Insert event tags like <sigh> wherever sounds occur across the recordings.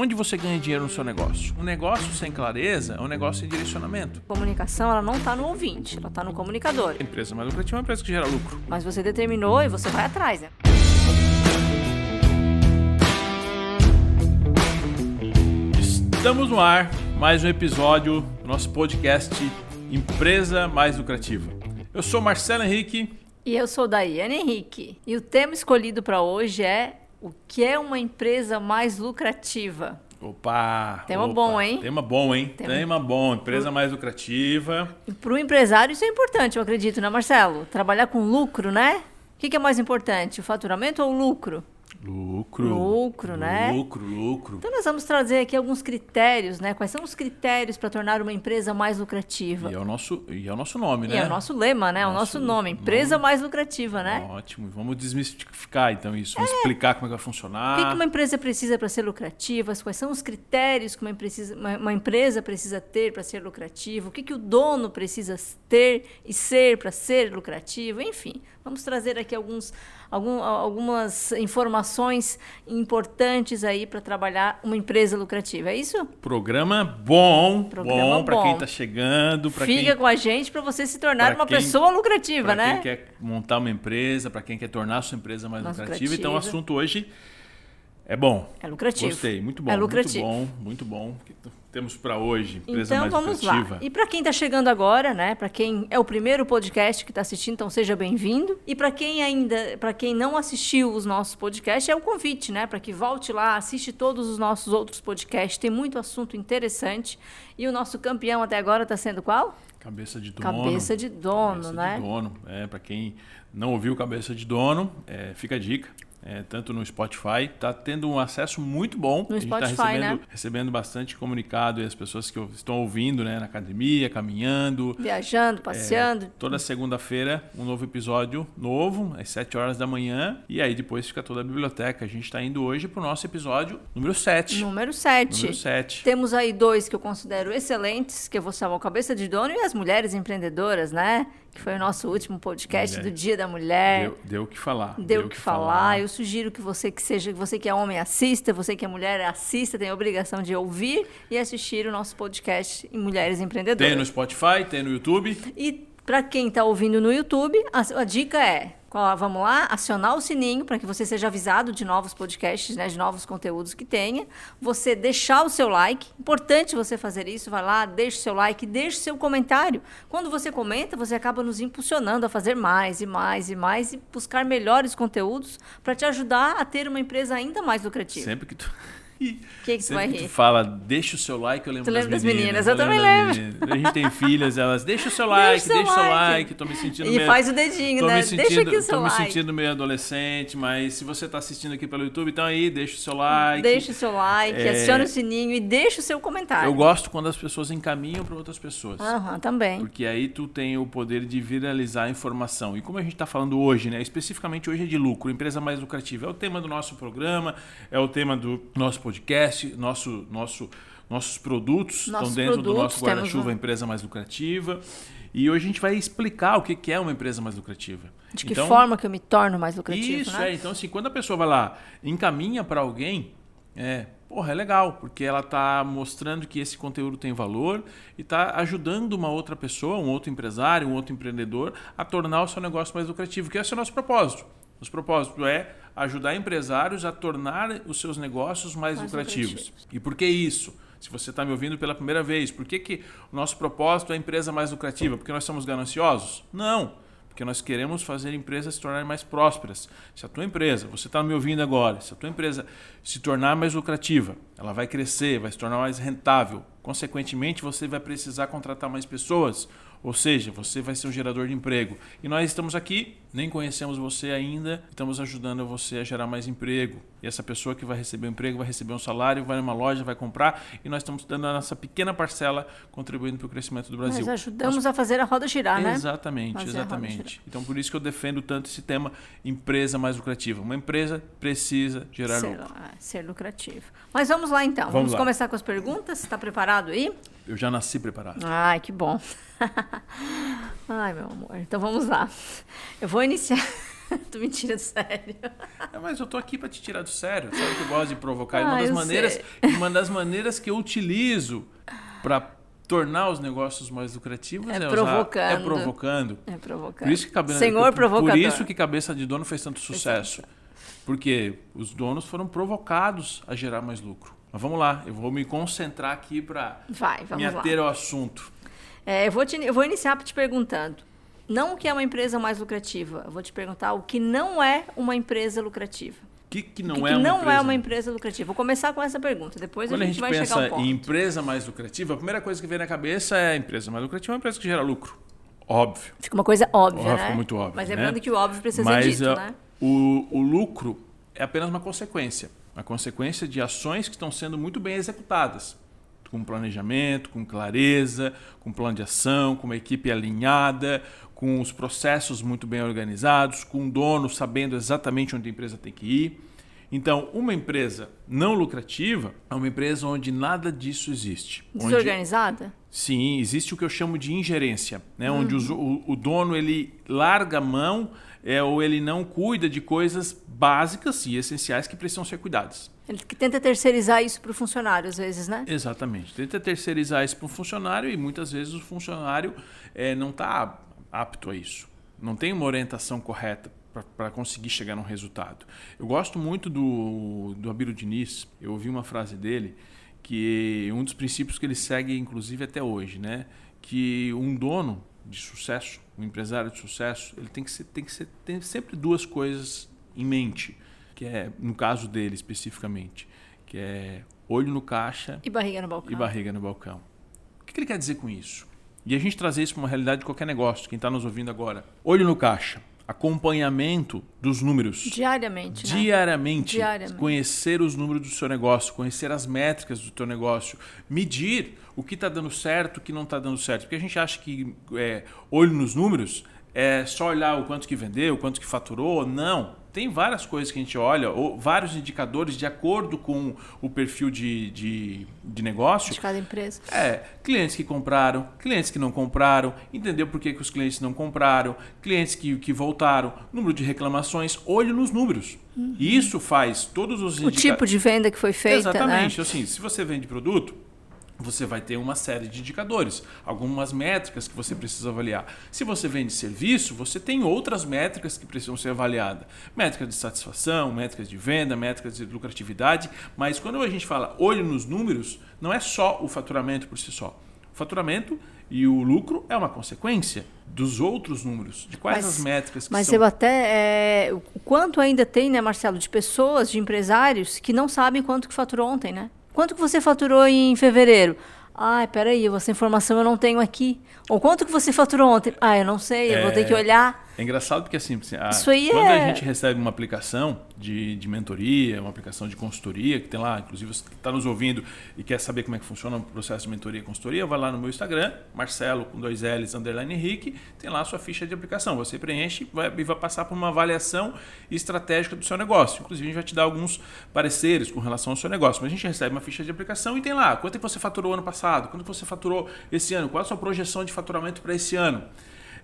Onde você ganha dinheiro no seu negócio? Um negócio sem clareza é um negócio sem direcionamento. Comunicação, ela não está no ouvinte, ela está no comunicador. A empresa mais lucrativa é uma empresa que gera lucro. Mas você determinou e você vai atrás, né? Estamos no ar, mais um episódio do nosso podcast Empresa Mais Lucrativa. Eu sou Marcelo Henrique. E eu sou Daiane Henrique. E o tema escolhido para hoje é o que é uma empresa mais lucrativa? Opa! Tema opa, bom, hein? Tema bom, hein? Tema- Tema, bom. Empresa mais lucrativa. E para o empresário isso é importante, eu acredito, né, Marcelo? Trabalhar com lucro, né? O que, que é mais importante, o faturamento ou o lucro? Lucro. Lucro, né? Lucro, lucro. Então nós vamos trazer aqui alguns critérios, né? Quais são os critérios para tornar uma empresa mais lucrativa? E é o nosso, e é o nosso nome, E né? é o nosso lema, né? o Nosso nosso nome, empresa mais lucrativa, né? Ótimo. Vamos desmistificar então isso. Vamos explicar como é que vai funcionar. O que, que uma empresa precisa para ser lucrativa? Quais são os critérios que uma, precisa- uma- uma empresa precisa ter para ser lucrativa? O que, que o dono precisa ter e ser para ser lucrativo? Enfim, vamos trazer aqui alguns, algum- algumas informações importantes aí para trabalhar uma empresa lucrativa. É isso? Programa bom, Programa bom para quem está chegando, para Fica quem com a gente para você se tornar pra uma quem- pessoa lucrativa, para né? quem quer montar uma empresa, para quem quer tornar a sua empresa mais Mais lucrativa. Então o lucrativa. assunto hoje é bom. É lucrativo. Gostei, muito bom, É lucrativo. muito bom, muito bom. Temos para hoje, empresa Então mais vamos lá. E para quem está chegando agora, né? Para quem é o primeiro podcast que está assistindo, então seja bem-vindo. E para quem ainda, para quem não assistiu os nossos podcasts, é o convite, né? Para que volte lá, assiste todos os nossos outros podcasts. Tem muito assunto interessante. E o nosso campeão até agora está sendo qual? Cabeça de dono. Cabeça de dono, Cabeça né? De dono. É, para quem não ouviu Cabeça de Dono, é, fica a dica. É, tanto no Spotify, tá tendo um acesso muito bom. No a gente tá Spotify, recebendo, né? recebendo bastante comunicado e as pessoas que estão ouvindo né, na academia, caminhando. Viajando, passeando. É, toda segunda-feira, um novo episódio novo, às 7 horas da manhã. E aí depois fica toda a biblioteca. A gente está indo hoje para o nosso episódio número 7. Número 7. Número 7. Temos aí dois que eu considero excelentes, que eu vou chamar o Cabeça de Dono e as Mulheres Empreendedoras, né? Que foi o nosso último podcast Mulher. do Dia da Mulher. Deu, o que falar. Deu o que falar. Eu sugiro que você que seja, você que é homem assista, você que é mulher assista, tem a obrigação de ouvir e assistir o nosso podcast em Mulheres Empreendedoras. Tem no Spotify, tem no YouTube. E para quem está ouvindo no YouTube, a, a dica é, vamos lá, acionar o sininho para que você seja avisado de novos podcasts, né, de novos conteúdos que tenha. Você deixar o seu like, importante você fazer isso, vai lá, deixa o seu like, deixa o seu comentário. Quando você comenta, você acaba nos impulsionando a fazer mais e mais e mais e buscar melhores conteúdos para te ajudar a ter uma empresa ainda mais lucrativa. Sempre que tu. <laughs> que que tu Sempre vai que rir? tu fala, deixa o seu like, eu lembro Tu das das meninas. meninas? Eu também meninas. A gente tem <laughs> filhas, elas, deixa o seu like, seu deixa o seu like. like, tô me sentindo E meio... faz o dedinho, tô né? Me Deixa sentindo, aqui o seu tô me like. sentindo meio adolescente, mas se você tá assistindo aqui pelo YouTube, então aí, deixa o seu like. Deixa o seu like, É, aciona o sininho e deixa o seu comentário. Eu gosto quando as pessoas encaminham para outras pessoas. Aham, também. Porque aí tu tem o poder de viralizar a informação. E como a gente está falando hoje, né? Especificamente hoje é de lucro, empresa mais lucrativa. É o tema do nosso programa, é o tema do nosso podcast, nosso, nosso, nossos produtos Nossos estão dentro do produtos, nosso temos guarda-chuva empresa mais lucrativa. E hoje a gente vai explicar o que é uma empresa mais lucrativa. De que Então, forma que eu me torno mais lucrativo, isso, né? é. Então, assim, quando a pessoa vai lá, encaminha para alguém, é, porra, é legal, porque ela tá mostrando que esse conteúdo tem valor e tá ajudando uma outra pessoa, um outro empresário, um outro empreendedor a tornar o seu negócio mais lucrativo, que esse é o nosso propósito. Nosso propósito é ajudar empresários a tornar os seus negócios mais, Mais lucrativos. lucrativos. E por que isso? Se você está me ouvindo pela primeira vez, por que, que o nosso propósito é a empresa mais lucrativa? Porque nós somos gananciosos? Não. Porque nós queremos fazer empresas se tornarem mais prósperas. Se a tua empresa, você está me ouvindo agora, se a tua empresa se tornar mais lucrativa, ela vai crescer, vai se tornar mais rentável. Consequentemente, você vai precisar contratar mais pessoas. Ou seja, você vai ser um gerador de emprego. E nós estamos aqui, nem conhecemos você ainda, estamos ajudando você a gerar mais emprego. E essa pessoa que vai receber o emprego vai receber um salário, vai numa loja, vai comprar, e nós estamos dando a nossa pequena parcela contribuindo para o crescimento do Brasil. Nós ajudamos a fazer a roda girar, né? Exatamente, Fazer exatamente. Então por isso que eu defendo tanto esse tema empresa mais lucrativa. Uma empresa precisa gerar Ser, lucro. ah, ser lucrativo. Mas vamos lá então. Vamos Vamos, lá. começar com as perguntas? Está preparado aí? Eu já nasci preparado. Ai, que bom. <laughs> Ai, meu amor. Então vamos lá. Eu vou iniciar. <laughs> tu me tira do sério. É, mas eu tô aqui para te tirar do sério. Sabe que eu gosto de provocar? Ah, uma das maneiras, sei. uma das maneiras que eu utilizo para tornar os negócios mais lucrativos É é, usar- provocando. é provocando. É provocar. Por isso que cabe- Senhor por- provocador. Por isso que cabeça de dono fez tanto sucesso. Porque os donos foram provocados a gerar mais lucro. Mas vamos lá, eu vou me concentrar aqui para me lá. ater ao assunto. É, eu, vou te- eu vou iniciar te perguntando. Não o que é uma empresa mais lucrativa. Eu vou te perguntar o que não é uma empresa lucrativa. O que, que não que, é que uma não empresa? é uma empresa lucrativa? Vou começar com essa pergunta. Depois Quando a a gente, gente vai chegar pensa ao ponto. em empresa mais lucrativa, a primeira coisa que vem na cabeça é a empresa mais lucrativa é uma empresa que gera lucro. Óbvio. Fica uma coisa óbvia, Óbvio, né? fica muito óbvio, Mas né? lembrando que o óbvio precisa Mas ser dito, ah, né? o, o lucro é apenas uma consequência. Uma consequência de ações que estão sendo muito bem executadas. Com planejamento, com clareza, com plano de ação, com uma equipe alinhada, com os processos muito bem organizados, com o dono sabendo exatamente onde a empresa tem que ir. Então, uma empresa não lucrativa é uma empresa onde nada disso existe. Onde Desorganizada? Sim, existe o que eu chamo de ingerência, né? onde Uhum. os- o, o dono ele larga a mão é, ou ele não cuida de coisas básicas e essenciais que precisam ser cuidadas. Ele que tenta terceirizar isso para o funcionário, às vezes, né? Exatamente. Tenta terceirizar isso para o funcionário e muitas vezes o funcionário é, não está apto a isso. Não tem uma orientação correta para conseguir chegar num resultado. Eu gosto muito do, do Abílio Diniz. Eu ouvi uma frase dele que um dos princípios que ele segue, inclusive até hoje, né? que um dono de sucesso, um empresário de sucesso, ele tem que ser, tem que ser, tem sempre duas coisas em mente, que é no caso dele especificamente, que é olho no caixa E barriga no balcão. e barriga no balcão. O que que ele quer dizer com isso? E a gente trazer isso para uma realidade de qualquer negócio, quem está nos ouvindo agora. Olho no caixa, acompanhamento dos números. Diariamente, né? Diariamente, Diariamente. conhecer os números do seu negócio, conhecer as métricas do teu negócio, medir o que está dando certo, o que não está dando certo. Porque a gente acha que é, olho nos números é só olhar o quanto que vendeu, o quanto que faturou. Não. Tem várias coisas que a gente olha, ou vários indicadores de acordo com o perfil de, de, de negócio. De cada empresa. É, clientes que compraram, clientes que não compraram, entender por que, que os clientes não compraram, clientes que, que voltaram, número de reclamações, olho nos números. E isso faz todos os Uhum. O tipo de venda que foi feita, Exatamente. né? Assim, se você vende produto, você vai ter uma série de indicadores, algumas métricas que você precisa avaliar. Se você vende serviço, você tem outras métricas que precisam ser avaliadas. Métricas de satisfação, métricas de venda, métricas de lucratividade. Mas quando a gente fala olho nos números, não é só o faturamento por si só. O faturamento e o lucro é uma consequência dos outros números, de quais Mas- as métricas que Mas são. eu até. é, o quanto ainda tem, né, Marcelo, de pessoas, de empresários que não sabem quanto que faturou ontem, né? Quanto que você faturou em fevereiro? Ai, peraí, essa informação eu não tenho aqui. Ou quanto que você faturou ontem? Ah, eu não sei, eu vou ter que olhar. É engraçado porque assim, assim, a- quando é- a gente recebe uma aplicação de, de mentoria, uma aplicação de consultoria, que tem lá, inclusive você que está nos ouvindo e quer saber como é que funciona o processo de mentoria e consultoria, vai lá no meu Instagram, Marcelo com dois L's, underline Henrique, tem lá a sua ficha de aplicação. Você preenche vai- e vai passar por uma avaliação estratégica do seu negócio. Inclusive, a gente vai te dar alguns pareceres com relação ao seu negócio. Mas a gente recebe uma ficha de aplicação e tem lá quanto é que você faturou ano passado, quanto que você faturou esse ano, qual a sua projeção de faturamento para esse ano.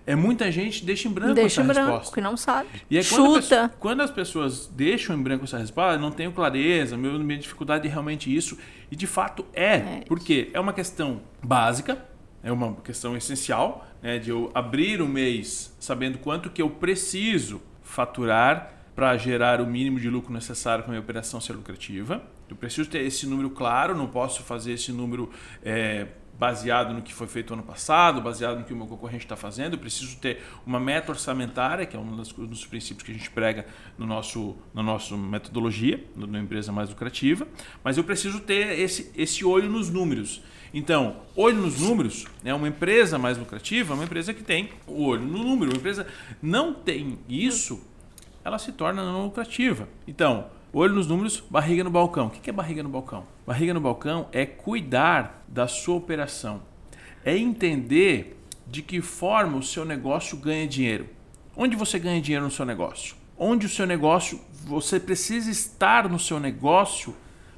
É muita gente deixa em branco Deixa em essa branco, resposta. que não sabe. E aí, quando, Chuta. quando as pessoas deixam em branco essa resposta, não tenho clareza, meu, minha dificuldade é realmente isso. E de fato é, É porque é uma questão básica, é uma questão essencial, né, de eu abrir o mês sabendo quanto que eu preciso faturar para gerar o mínimo de lucro necessário para a minha operação ser lucrativa. Eu preciso ter esse número claro, não posso fazer esse número é, baseado no que foi feito ano passado, baseado no que o meu concorrente está fazendo. Eu preciso ter uma meta orçamentária, que é um das- um dos princípios que a gente prega no nosso, na nossa metodologia, no- na empresa mais lucrativa. Mas eu preciso ter esse, esse olho nos números. Então, olho nos números é uma empresa mais lucrativa, é uma empresa que tem o olho no número. Uma empresa não tem isso, ela se torna não lucrativa. Então, olho nos números, barriga no balcão. O que é barriga no balcão? Barriga no balcão é cuidar da sua operação, é entender de que forma o seu negócio ganha dinheiro. Onde você ganha dinheiro no seu negócio? Onde o seu negócio, você precisa estar no seu negócio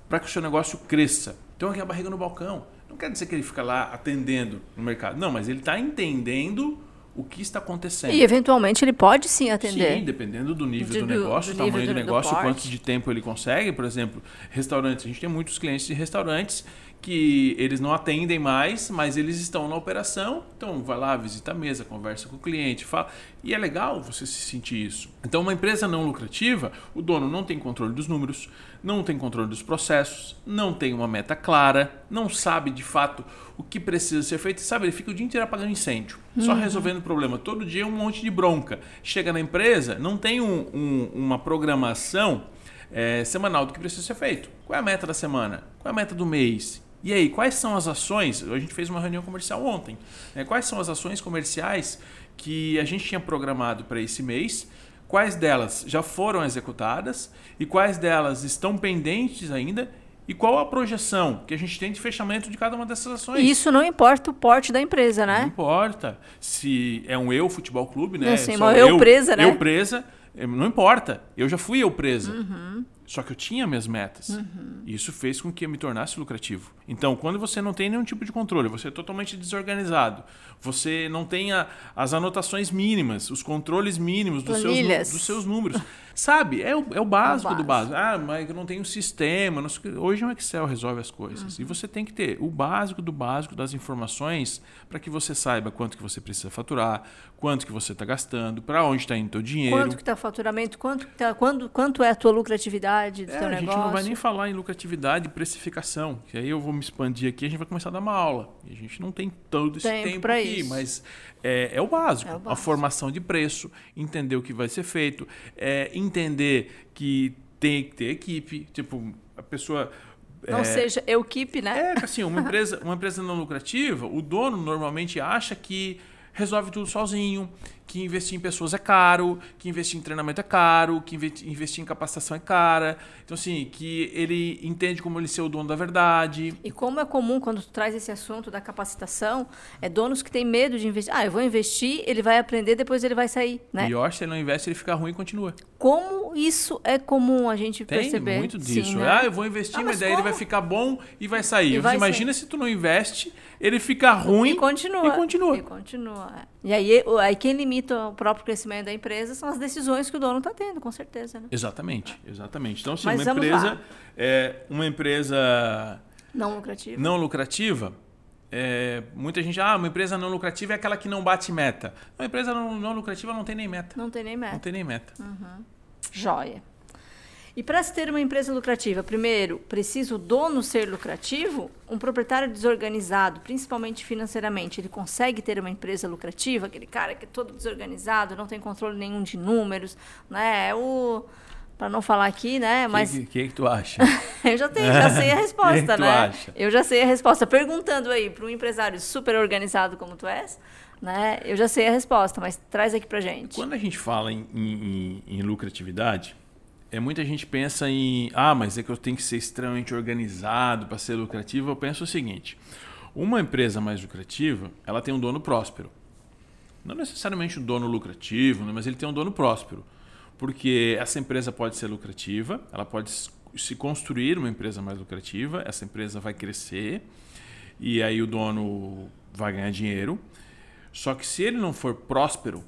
para que o seu negócio cresça. Então aqui é a barriga no balcão. Não quer dizer que ele fica lá atendendo no mercado. Não, mas ele está entendendo o que está acontecendo. E eventualmente ele pode sim atender. Sim, dependendo do nível De- do do- negócio, do o tamanho do do- do negócio, quanto de tempo ele consegue. Por exemplo, restaurantes. A gente tem muitos clientes de restaurantes que eles não atendem mais, mas eles estão na operação. Então, vai lá, visita a mesa, conversa com o cliente, fala. E é legal você se sentir isso. Então, uma empresa não lucrativa, o dono não tem controle dos números, não tem controle dos processos, não tem uma meta clara, não sabe de fato o que precisa ser feito. Sabe, ele fica o dia inteiro apagando incêndio, só resolvendo problema. Todo dia um monte de bronca. Chega na empresa, não tem um- um- uma programação é, semanal do que precisa ser feito. Qual é a meta da semana? Qual é a meta do mês? E aí, quais são as ações? A gente fez uma reunião comercial ontem. né? Quais são as ações comerciais que a gente tinha programado para esse mês? Quais delas já foram executadas e quais delas estão pendentes ainda? E qual a projeção que a gente tem de fechamento de cada uma dessas ações? E isso não importa o porte da empresa, Não né? importa se é um eu futebol clube, né? Só uma eu presa, né? Eu presa, eh, não importa. Eu já fui eu presa. Uhum. Só que eu tinha minhas metas. E isso fez com que eu me tornasse lucrativo. Então, quando você não tem nenhum tipo de controle, você é totalmente desorganizado, você não tem a- as anotações mínimas, os controles mínimos dos seus, dos seus números. Sabe? É o, é o básico do básico. Ah, mas eu não tenho sistema. não sei. Hoje o Excel resolve as coisas. E você tem que ter o básico do básico das informações para que você saiba quanto que você precisa faturar, quanto que você está gastando, para onde está indo o teu dinheiro. Quanto que está o faturamento, quanto, tá, quanto é a tua lucratividade do É, teu a gente negócio. não vai nem falar em lucratividade e precificação, que aí eu vou me expandir aqui, a gente vai começar a dar uma aula. E a gente não tem todo esse Tempo tempo, aqui, isso. mas é, é o básico. É o A básico. formação de preço, entender o que vai ser feito, é, entender que tem que ter equipe, tipo, a pessoa... Não é, seja keep, né? é, assim, uma <laughs> empresa, uma empresa não lucrativa, o dono normalmente acha que resolve tudo sozinho, que investir em pessoas é caro, que investir em treinamento é caro, que inve- investir em capacitação é cara. Então, assim, que ele entende como ele ser o dono da verdade. E como é comum quando tu traz esse assunto da capacitação, é donos que têm medo de investir. Ah, eu vou investir, ele vai aprender, depois ele vai sair, né? Pior, se ele não investe, ele fica ruim e continua. Como isso é comum a gente Tem perceber. muito Sim, disso. né? Ah, eu vou investir, Ah, mas mas daí ele vai ficar bom e vai sair. E vai imagina se tu não investe, ele fica ruim E continua. E continua. E continua. é. E aí, aí quem limita o próprio crescimento da empresa são as decisões que o dono está tendo, com certeza. Né? Exatamente, exatamente. Então, assim, Mas uma empresa, lá. é, uma empresa Não lucrativo. não lucrativa, é, muita gente, ah, uma empresa não lucrativa é aquela que não bate meta. Uma empresa não, não lucrativa não tem nem meta. Não tem nem Não meta. tem nem meta. Joia. E para se ter uma empresa lucrativa, primeiro, precisa o dono ser lucrativo? Um proprietário desorganizado, principalmente financeiramente, ele consegue ter uma empresa lucrativa? Aquele cara que é todo desorganizado, não tem controle nenhum de números, né? É o para não falar aqui, né? O Mas que, que, que tu acha? <laughs> eu já tenho, já sei a <laughs> que resposta, tu né? acha? Eu já sei a resposta. Perguntando aí para um empresário super organizado como tu és, né? Eu já sei a resposta, mas traz aqui pra gente. Quando a gente fala em- em- em lucratividade, é, muita gente pensa em, ah, mas é que eu tenho que ser extremamente organizado para ser lucrativo. Eu penso o seguinte: uma empresa mais lucrativa, ela tem um dono próspero. Não necessariamente um dono lucrativo, né, mas ele tem um dono próspero. Porque essa empresa pode ser lucrativa, ela pode se construir uma empresa mais lucrativa, essa empresa vai crescer e aí o dono vai ganhar dinheiro. Só que se ele não for próspero,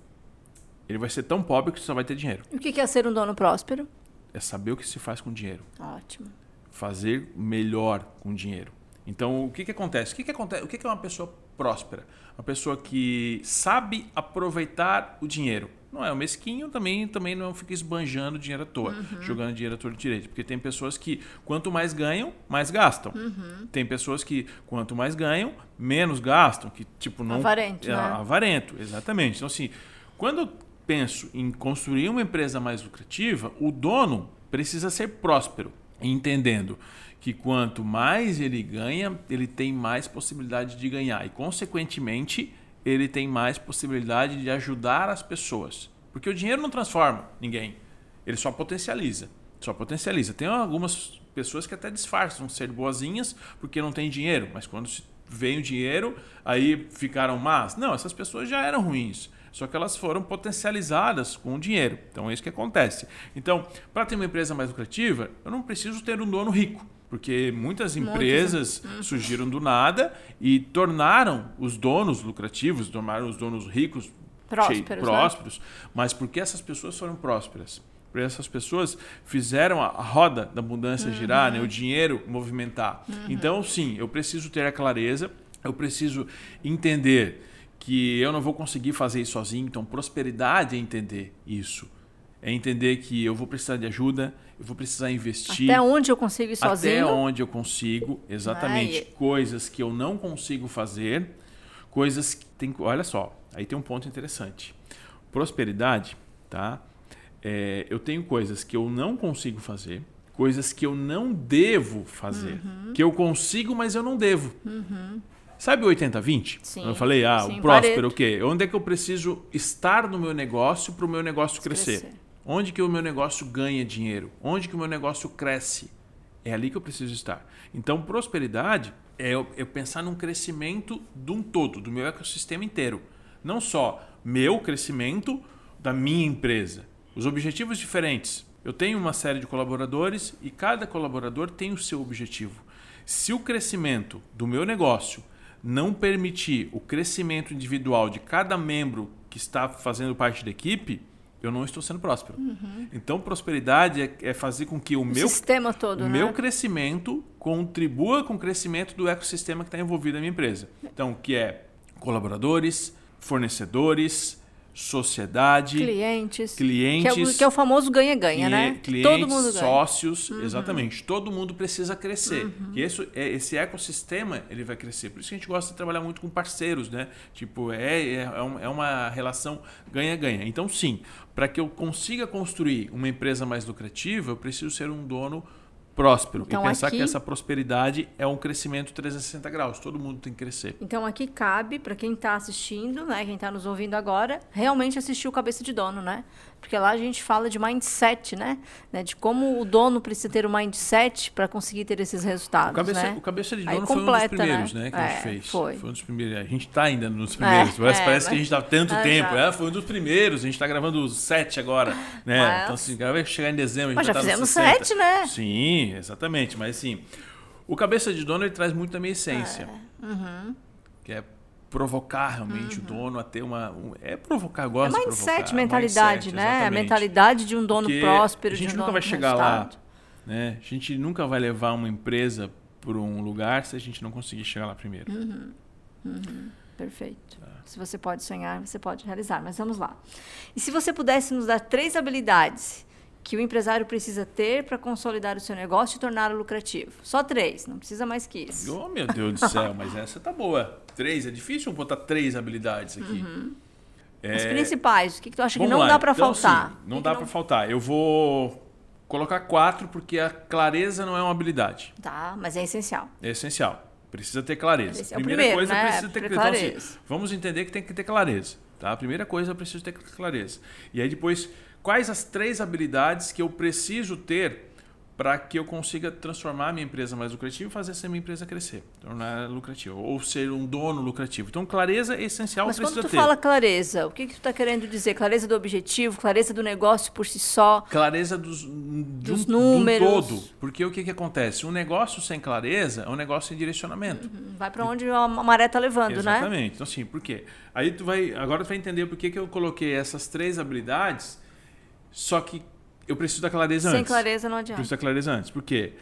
ele vai ser tão pobre que só vai ter dinheiro. O que é ser um dono próspero? É saber o que se faz com dinheiro. Ótimo. Fazer melhor com dinheiro. Então, o que, que acontece? O que, que acontece? O que, que é uma pessoa próspera? Uma pessoa que sabe aproveitar o dinheiro. Não é o mesquinho, também, também não fica esbanjando dinheiro à toa, jogando dinheiro à toa direito. Porque tem pessoas que, quanto mais ganham, mais gastam. Tem pessoas que, quanto mais ganham, menos gastam. Que, tipo, não. Avarento, é, né? Avarento, exatamente. Então, assim, quando penso em construir uma empresa mais lucrativa, o dono precisa ser próspero, entendendo que quanto mais ele ganha, ele tem mais possibilidade de ganhar e, consequentemente, ele tem mais possibilidade de ajudar as pessoas. Porque o dinheiro não transforma ninguém, ele só potencializa. Só potencializa. Tem algumas pessoas que até disfarçam ser boazinhas porque não tem dinheiro, mas quando vem o dinheiro, aí ficaram más. Não, essas pessoas já eram ruins. Só que elas foram potencializadas com o dinheiro. Então é isso que acontece. Então, para ter uma empresa mais lucrativa, eu não preciso ter um dono rico. Porque muitas empresas surgiram do nada e tornaram os donos lucrativos, tornaram os donos ricos Prósperos, né? prósperos mas porque essas pessoas foram prósperas. Porque essas pessoas fizeram a roda da abundância girar, né? o dinheiro movimentar. Então, sim, eu preciso ter a clareza, eu preciso entender que eu não vou conseguir fazer isso sozinho. Então, prosperidade é entender isso. É entender que eu vou precisar de ajuda, eu vou precisar investir. Até onde eu consigo ir sozinho? Até onde eu consigo, exatamente. Ai. Coisas que eu não consigo fazer, coisas que tem. Olha só, aí tem um ponto interessante. Prosperidade, tá? É, eu tenho coisas que eu não consigo fazer, coisas que eu não devo fazer, Uhum. que eu consigo, mas eu não devo. Sabe o 80-20? Sim, Eu falei, ah, sim, o próspero, o quê? Onde é que eu preciso estar no meu negócio para o meu negócio crescer? Crescer. Onde que o meu negócio ganha dinheiro? Onde que o meu negócio cresce? É ali que eu preciso estar. Então, prosperidade é eu, eu pensar num crescimento de um todo, do meu ecossistema inteiro. Não só meu crescimento da minha empresa. Os objetivos diferentes. Eu tenho uma série de colaboradores e cada colaborador tem o seu objetivo. Se o crescimento do meu negócio não permitir o crescimento individual de cada membro que está fazendo parte da equipe, eu não estou sendo próspero. Então, prosperidade é, é fazer com que o O meu sistema todo, o né? meu crescimento contribua com o crescimento do ecossistema que está envolvido na minha empresa. Então, que é colaboradores, fornecedores, sociedade, Clientes. clientes, Que é, o, que é o famoso ganha-ganha, né? clientes, Todo mundo ganha. Uhum. sócios, exatamente. Todo mundo precisa crescer. E isso, é, esse ecossistema ele vai crescer. Por isso que a gente gosta de trabalhar muito com parceiros, né? Tipo, é, é, é é uma relação ganha-ganha. Então, sim, para que eu consiga construir uma empresa mais lucrativa, eu preciso ser um dono próspero Então, e pensar aqui- que essa prosperidade é um crescimento 360 graus. Todo mundo tem que crescer. Então aqui cabe para quem está assistindo, né, quem está nos ouvindo agora, realmente assistir o Cabeça de Dono, né? Porque lá a gente fala de mindset, né? Né, De como o dono precisa ter o mindset para conseguir ter esses resultados, O cabeça, né? o cabeça de dono foi um dos completa, primeiros, né? né, que a É, gente fez. foi. um dos primeiros. A gente está ainda nos primeiros. parece é, parece que a mas- gente está tanto Ah, tempo. É, foi um dos primeiros. A gente está gravando os sete agora, né? Mas- Então, assim, vai chegar em dezembro. a gente Mas já tá fizemos 60. sete, né? Sim, exatamente. Mas, assim, o cabeça de dono ele traz muito da minha essência. Uhum. Que é provocar realmente o dono a ter uma... um- é provocar, eu gosto É de mindset, provocar. mentalidade, mindset, né? A exatamente. mentalidade de um dono Porque próspero, a gente de um nunca vai chegar lá, né? A gente nunca vai levar uma empresa para um lugar se a gente não conseguir chegar lá primeiro. Perfeito. Tá. Se você pode sonhar, você pode realizar. Mas vamos lá. E se você pudesse nos dar três habilidades que o empresário precisa ter para consolidar o seu negócio e torná-lo lucrativo? Só três, não precisa mais que isso. Oh, meu Deus do céu, mas essa tá boa. Três, é difícil botar três habilidades aqui. As principais, o que, que tu acha que Vamos não lá, dá para então, faltar? O não que dá que para faltar. Eu vou colocar quatro porque a clareza não é uma habilidade. Tá, mas é essencial. É essencial. Precisa ter clareza. É Primeira primeiro, coisa né? precisa ter Ter então, assim, clareza. vamos entender que tem que ter clareza. Tá? A primeira coisa eu preciso ter clareza. E aí depois, quais as três habilidades que eu preciso ter para que eu consiga transformar a minha empresa mais lucrativa e fazer essa minha empresa crescer, tornar ela lucrativa, ou ser um dono lucrativo. Então, clareza é essencial, Mas quando tu ter. fala clareza, o que, que tu está querendo dizer? Clareza do objetivo, clareza do negócio por si só? Clareza dos, Dos um- números. Um todo. Porque o que, que acontece? Um negócio sem clareza é um negócio sem direcionamento. Vai para onde a maré está levando, né? Exatamente. Então, assim, por quê? Aí tu vai. Agora tu vai entender por que, que eu coloquei essas três habilidades, só que eu preciso da clareza Sem antes. clareza não adianta. Preciso da clareza antes. Porque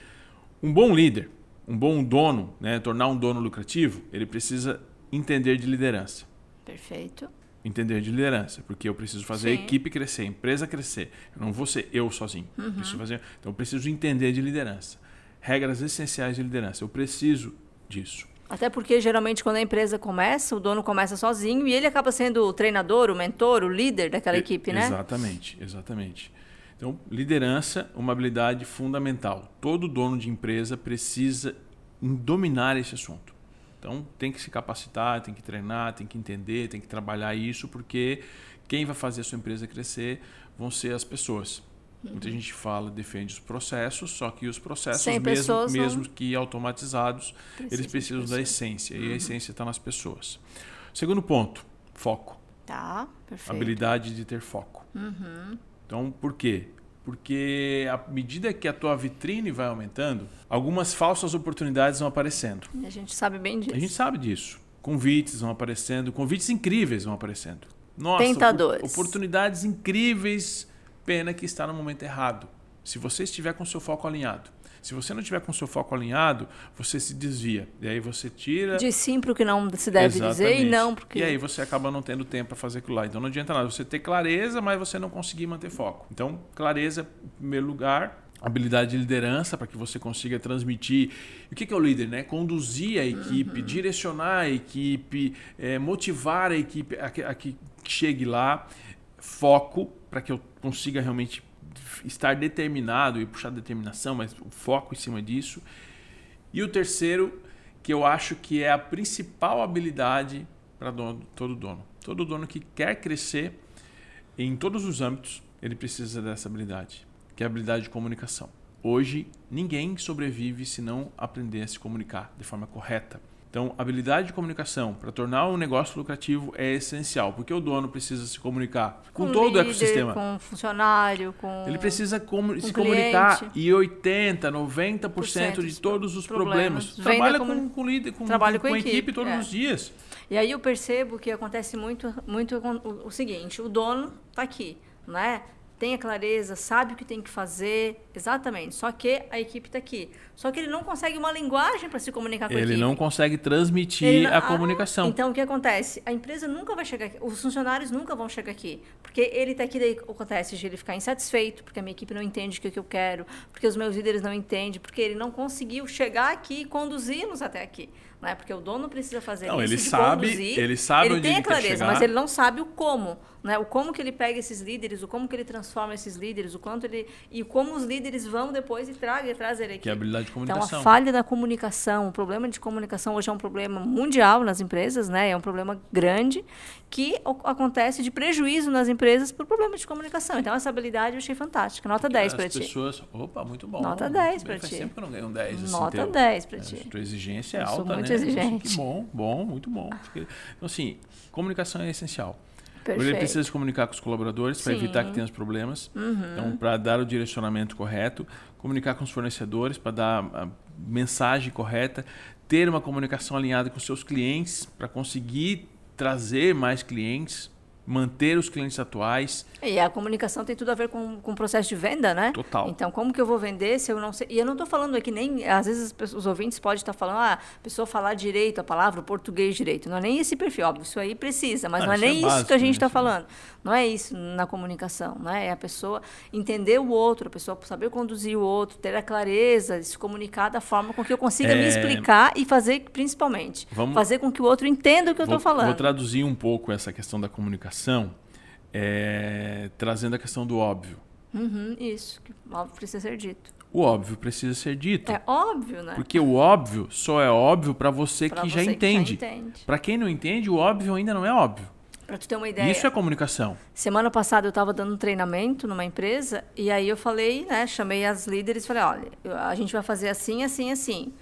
um bom líder, um bom dono, né, tornar um dono lucrativo, ele precisa entender de liderança. Perfeito. Entender de liderança, porque eu preciso fazer Sim. a equipe crescer, a empresa crescer. Eu não vou ser eu sozinho. Uhum. Preciso fazer, então eu preciso entender de liderança. Regras essenciais de liderança. Eu preciso disso. Até porque, geralmente, quando a empresa começa, o dono começa sozinho e ele acaba sendo o treinador, o mentor, o líder daquela E- equipe, né? Exatamente, exatamente. Então, liderança, uma habilidade fundamental. Todo dono de empresa precisa dominar esse assunto. Então, tem que se capacitar, tem que treinar, tem que entender, tem que trabalhar isso, porque quem vai fazer a sua empresa crescer vão ser as pessoas. Uhum. Muita gente fala, defende os processos, só que os processos, mesmo, não- mesmo que automatizados, Precisam eles precisam da pessoas. Uhum. essência. E a essência está nas pessoas. Segundo ponto, foco Tá, perfeito. habilidade de ter foco. Então, por quê? Porque à medida que a tua vitrine vai aumentando, algumas falsas oportunidades vão aparecendo. A gente sabe bem disso. A gente sabe disso. Convites vão aparecendo, convites incríveis vão aparecendo. Nossa, Tentadores. oportunidades incríveis, pena que está no momento errado. Se você estiver com seu foco alinhado. Se você não estiver com seu foco alinhado, você se desvia. E aí você tira. Diz sim para o que não se deve dizer e Exatamente. não porque. E aí você acaba não tendo tempo para fazer aquilo lá. Então não adianta nada você ter clareza, mas você não conseguir manter foco. Então, clareza, em primeiro lugar. Habilidade de liderança para que você consiga transmitir. O que que é o líder? Né? Conduzir a equipe, direcionar a equipe, eh, motivar a equipe a que chegue lá. Foco para que eu consiga realmente estar determinado e puxar determinação, mas o foco em cima disso. E o terceiro, que eu acho que é a principal habilidade para todo dono. Todo dono que quer crescer em todos os âmbitos, ele precisa dessa habilidade, que é a habilidade de comunicação. Hoje, ninguém sobrevive se não aprender a se comunicar de forma correta. Então, habilidade de comunicação para tornar um negócio lucrativo é essencial, porque o dono precisa se comunicar com, todo líder, o ecossistema. Com funcionário, com. Ele precisa comu- se cliente. comunicar e 80, 90% de dos todos os problemas. problemas. Trabalha com, com líder, com, Trabalho com, com com equipe, equipe todos é. os dias. E aí eu percebo que acontece muito, muito com o, o seguinte: o dono está aqui, né? Tem a clareza, sabe o que tem que fazer, exatamente. Só que a equipe está aqui. Só que ele não consegue uma linguagem para se comunicar com a Ele equipe. não consegue transmitir Ele não- a Ah, comunicação. Então, o que acontece? A empresa nunca vai chegar aqui, os funcionários nunca vão chegar aqui. Porque ele está aqui, daí acontece de ele ficar insatisfeito, porque a minha equipe não entende o que, eu quero, porque os meus líderes não entendem, porque ele não conseguiu chegar aqui e conduzi-los até aqui. Né? Porque o dono precisa fazer Não, isso ele sabe- conduzir. ele sabe ele onde tem ele a clareza, mas ele não sabe o como. Né? O como que ele pega esses líderes, o como que ele transforma esses líderes, o quanto ele. E como os líderes vão depois e traga, trazer aqui. Que é a habilidade de Então, comunicação. a falha da comunicação, o problema de comunicação hoje é um problema mundial nas empresas, né? É um problema grande que acontece de prejuízo nas empresas por problema de comunicação. Então, essa habilidade eu achei fantástica. Nota 10 para As ti. pessoas. Opa, muito bom. Nota Muito 10 bem, pra Faz ti. tempo que eu não ganho um 10. assim, Nota teu. 10 para É, ti. Tua exigência é Eu sou alta, muito né? exigente. Que bom, bom, muito bom. Então, assim, comunicação é essencial. Ele Perfeito. precisa se comunicar com os colaboradores para. Uhum. evitar que tenha os problemas. Então, para dar o direcionamento correto, comunicar com os fornecedores para dar a mensagem correta, ter uma comunicação alinhada com os seus clientes para conseguir trazer mais clientes, manter os clientes atuais. E a comunicação tem tudo a ver com, com o processo de venda, né? Total. Então, como que eu vou vender se eu não sei? E eu não estou falando aqui nem. Às vezes pessoas- os ouvintes podem estar falando, ah, a pessoa falar direito a palavra, o português direito. Não é nem esse perfil, óbvio, isso aí precisa, mas Ah, não é isso é nem isso básico, que a gente né? está Isso é- falando. Não é isso na comunicação, né? É a pessoa entender o outro, a pessoa saber conduzir o outro, ter a clareza se comunicar da forma com que eu consiga me É. explicar e fazer, principalmente, Vamos- fazer com que o outro entenda o que eu estou falando. vou traduzir um pouco essa questão da comunicação, é, trazendo a questão do óbvio. Uhum, isso, que óbvio precisa ser dito. O óbvio precisa ser dito. É óbvio, né? Porque o óbvio só é óbvio para você Pra que você já entende. entende. Para quem não entende, o óbvio ainda não é óbvio. Pra tu ter uma ideia. Isso é comunicação. Semana passada eu estava dando um treinamento numa empresa e aí eu falei, né, chamei as líderes e falei, olha, a gente vai fazer assim, assim, assim.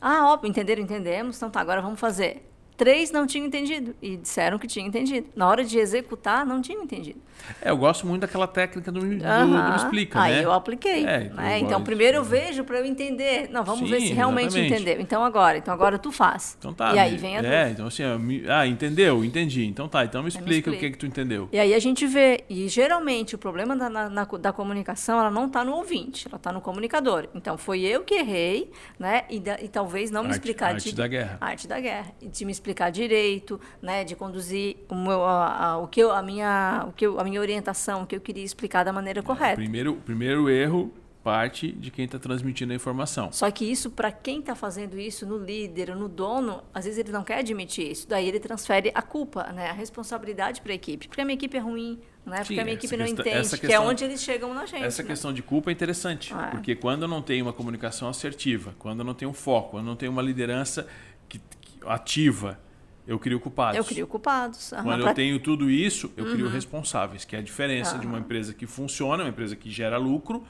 Ah, óbvio, entenderam, entendemos, então tá, agora vamos fazer. Três não tinham entendido e disseram que tinham entendido. Na hora de executar, não tinham entendido. É, eu gosto muito daquela técnica do, do, do Aham. explica, Aí né? eu apliquei. É, né? Então, gosto. primeiro eu vejo para eu entender. Não, vamos ver Sim, se realmente exatamente. entendeu. Então agora, então agora tu faz. Então tá. E aí me- vem a É, dúvida. então assim, me- ah, entendeu? Entendi. Então tá, então me explica, o explica. que que tu entendeu. E aí a gente vê, e geralmente o problema da, na- na- da comunicação, ela não está no ouvinte, ela está no comunicador. Então foi eu que errei, né? E, da- e talvez não me Arte- explicar arte di- da guerra. arte da guerra, e de me explicar direito, né? De conduzir o meu, a, a- o que eu, a minha, o que eu, a minha orientação, o que eu queria explicar da maneira correta. Primeiro, primeiro erro parte de quem está transmitindo a informação. Só que isso, para quem está fazendo isso, no líder no dono, às vezes ele não quer admitir isso. Daí ele transfere a culpa, né, a responsabilidade para a equipe. Porque a minha equipe é ruim, né? Porque Sim, a minha equipe não questão- entende, essa que é questão- onde eles chegam na gente. Essa né? questão de culpa é interessante, é. porque quando eu não tenho uma comunicação assertiva, quando eu não tenho um foco, quando eu não tenho uma liderança que- ativa, eu crio culpados. Eu crio culpados. aham, Quando pra- eu tenho tudo isso, eu Uhum. crio responsáveis, que é a diferença de uma empresa que funciona, uma empresa que gera lucro.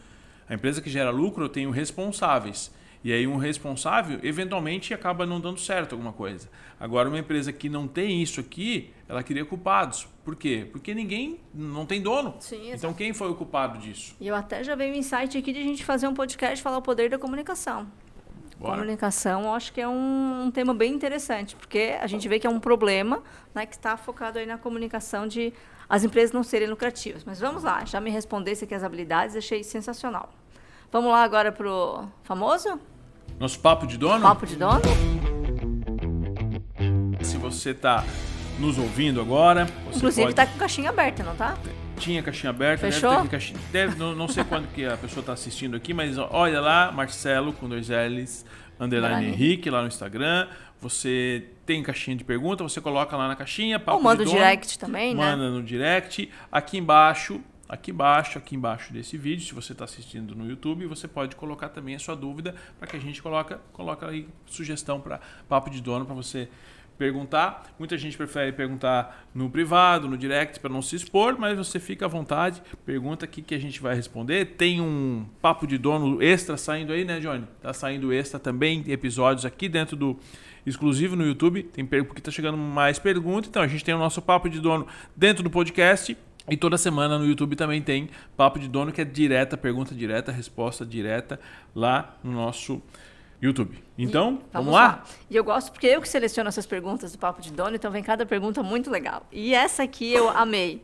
A empresa que gera lucro, eu tenho responsáveis. E aí um responsável, eventualmente, acaba não dando certo alguma coisa. Agora, uma empresa que não tem isso aqui, ela cria culpados. Por quê? Porque ninguém, não tem dono. Sim, então, quem foi o culpado disso? E eu até já veio um insight aqui de a gente fazer um podcast e falar o poder da comunicação. Bora. Comunicação, eu acho que é um, um tema bem interessante, porque a gente vê que é um problema né, que está focado aí na comunicação de as empresas não serem lucrativas. Mas vamos lá, já me respondesse aqui as habilidades, achei sensacional. Vamos lá agora para o famoso? Nosso papo de dono? Papo de dono? Se você está nos ouvindo agora, Inclusive pode... está com caixinha aberta, não tá? Tinha caixinha aberta, Fechou? deve ter caixinha. Deve, não, não sei quando que a pessoa está assistindo aqui, mas olha lá, Marcelo com dois L's, underline. Henrique, lá no Instagram. Você tem caixinha de pergunta, você coloca lá na caixinha. papo Ou manda de o dono, direct também, né? Manda no direct. Aqui embaixo, aqui embaixo, aqui embaixo desse vídeo, se você está assistindo no YouTube, você pode colocar também a sua dúvida para que a gente coloca, coloca aí sugestão para papo de dono para você perguntar. Muita gente prefere perguntar no privado, no direct, para não se expor, mas você fica à vontade, pergunta aqui que a gente vai responder. Tem um papo de dono extra saindo aí, né, Johnny? Tá saindo extra também, episódios aqui dentro do exclusivo no YouTube. Tem porque tá chegando mais perguntas, então a gente tem o nosso papo de dono dentro do podcast. E toda semana no YouTube também tem papo de dono que é direta, pergunta direta, resposta direta lá no nosso YouTube. Então, E- vamos, lá? E eu gosto porque eu que seleciono essas perguntas do Papo de Dono, então vem cada pergunta muito legal. E essa aqui eu amei.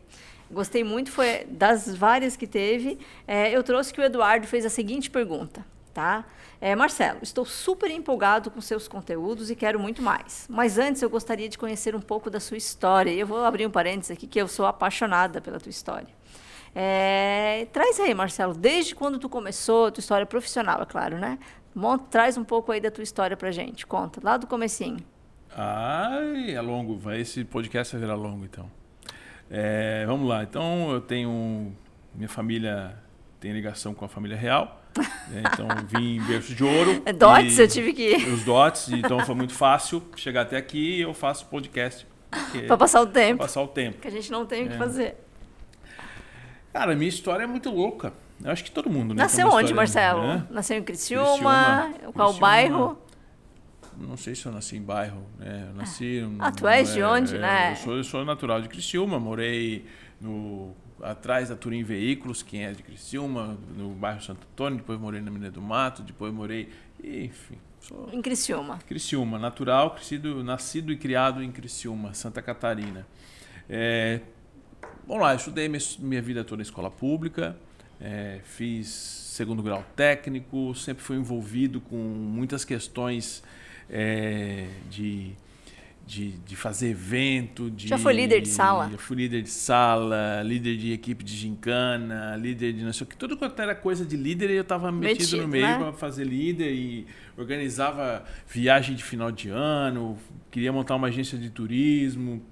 Gostei muito, foi das várias que teve. é, eu trouxe que o Eduardo fez a seguinte pergunta, tá? É, Marcelo, estou super empolgado com seus conteúdos e quero muito mais. Mas antes eu gostaria de conhecer um pouco da sua história. E eu vou abrir um parênteses aqui, que eu sou apaixonada pela tua história. É, traz aí, Marcelo, desde quando tu começou, a tua história profissional, é claro, né? Traz um pouco aí da tua história pra gente. Conta, lá do comecinho. Ai, é longo. Vai, esse podcast vai virar longo, então. É, vamos lá. Então, eu tenho... Minha família tem ligação com a família real. né? Então, vim em berço de ouro. <laughs> É dots, eu tive que ir. Os dots. Então, foi muito fácil chegar até aqui e eu faço podcast. pra passar o pra tempo. passar o tempo. Que a gente não tem o que É. fazer. Cara, minha história é muito louca. Eu acho que todo mundo, né? Nasceu onde, Marcelo? né? Nasceu em Criciúma? Criciúma. Qual Criciúma. bairro? Não sei se eu nasci em bairro, né? Eu nasci. Ah, tu és de onde, né? Eu sou, eu sou natural de Criciúma, morei no atrás da Turim Veículos, quem é de Criciúma, no bairro Santo Antônio, depois morei na Mineira do Mato, depois morei, enfim, sou Em Criciúma. Criciúma, natural, crescido, nascido e criado em Criciúma, Santa Catarina. É, vamos lá, eu estudei minha, minha vida toda em escola pública, é, fiz segundo grau técnico, sempre fui envolvido com muitas questões é, de, de, de fazer evento. De, Já foi líder de sala? Já fui líder de sala, líder de equipe de gincana, líder de não sei o que. Tudo quanto era coisa de líder, eu estava metido, Metido, no meio né? para fazer líder e organizava viagem de final de ano, queria montar uma agência de turismo.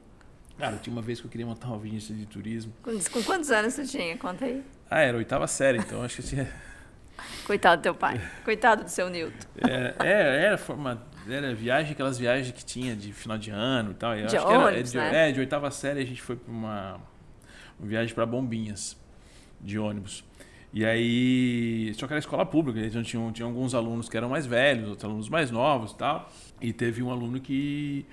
Cara, tinha uma vez que eu queria montar uma agência de turismo. Com, quantos anos tu tinha? Conta aí. Ah, era oitava série, então acho que tinha. <laughs> Coitado do teu pai. Coitado do seu Newton. Era, era, era, forma, era viagem, aquelas viagens que tinha de final de ano e tal. Eu De acho que era, ônibus, de, né? é, de oitava série a gente foi para uma, uma viagem para Bombinhas de ônibus. E aí, só que era escola pública, então tinha, tinha alguns alunos que eram mais velhos, outros alunos mais novos e tal. E teve um aluno que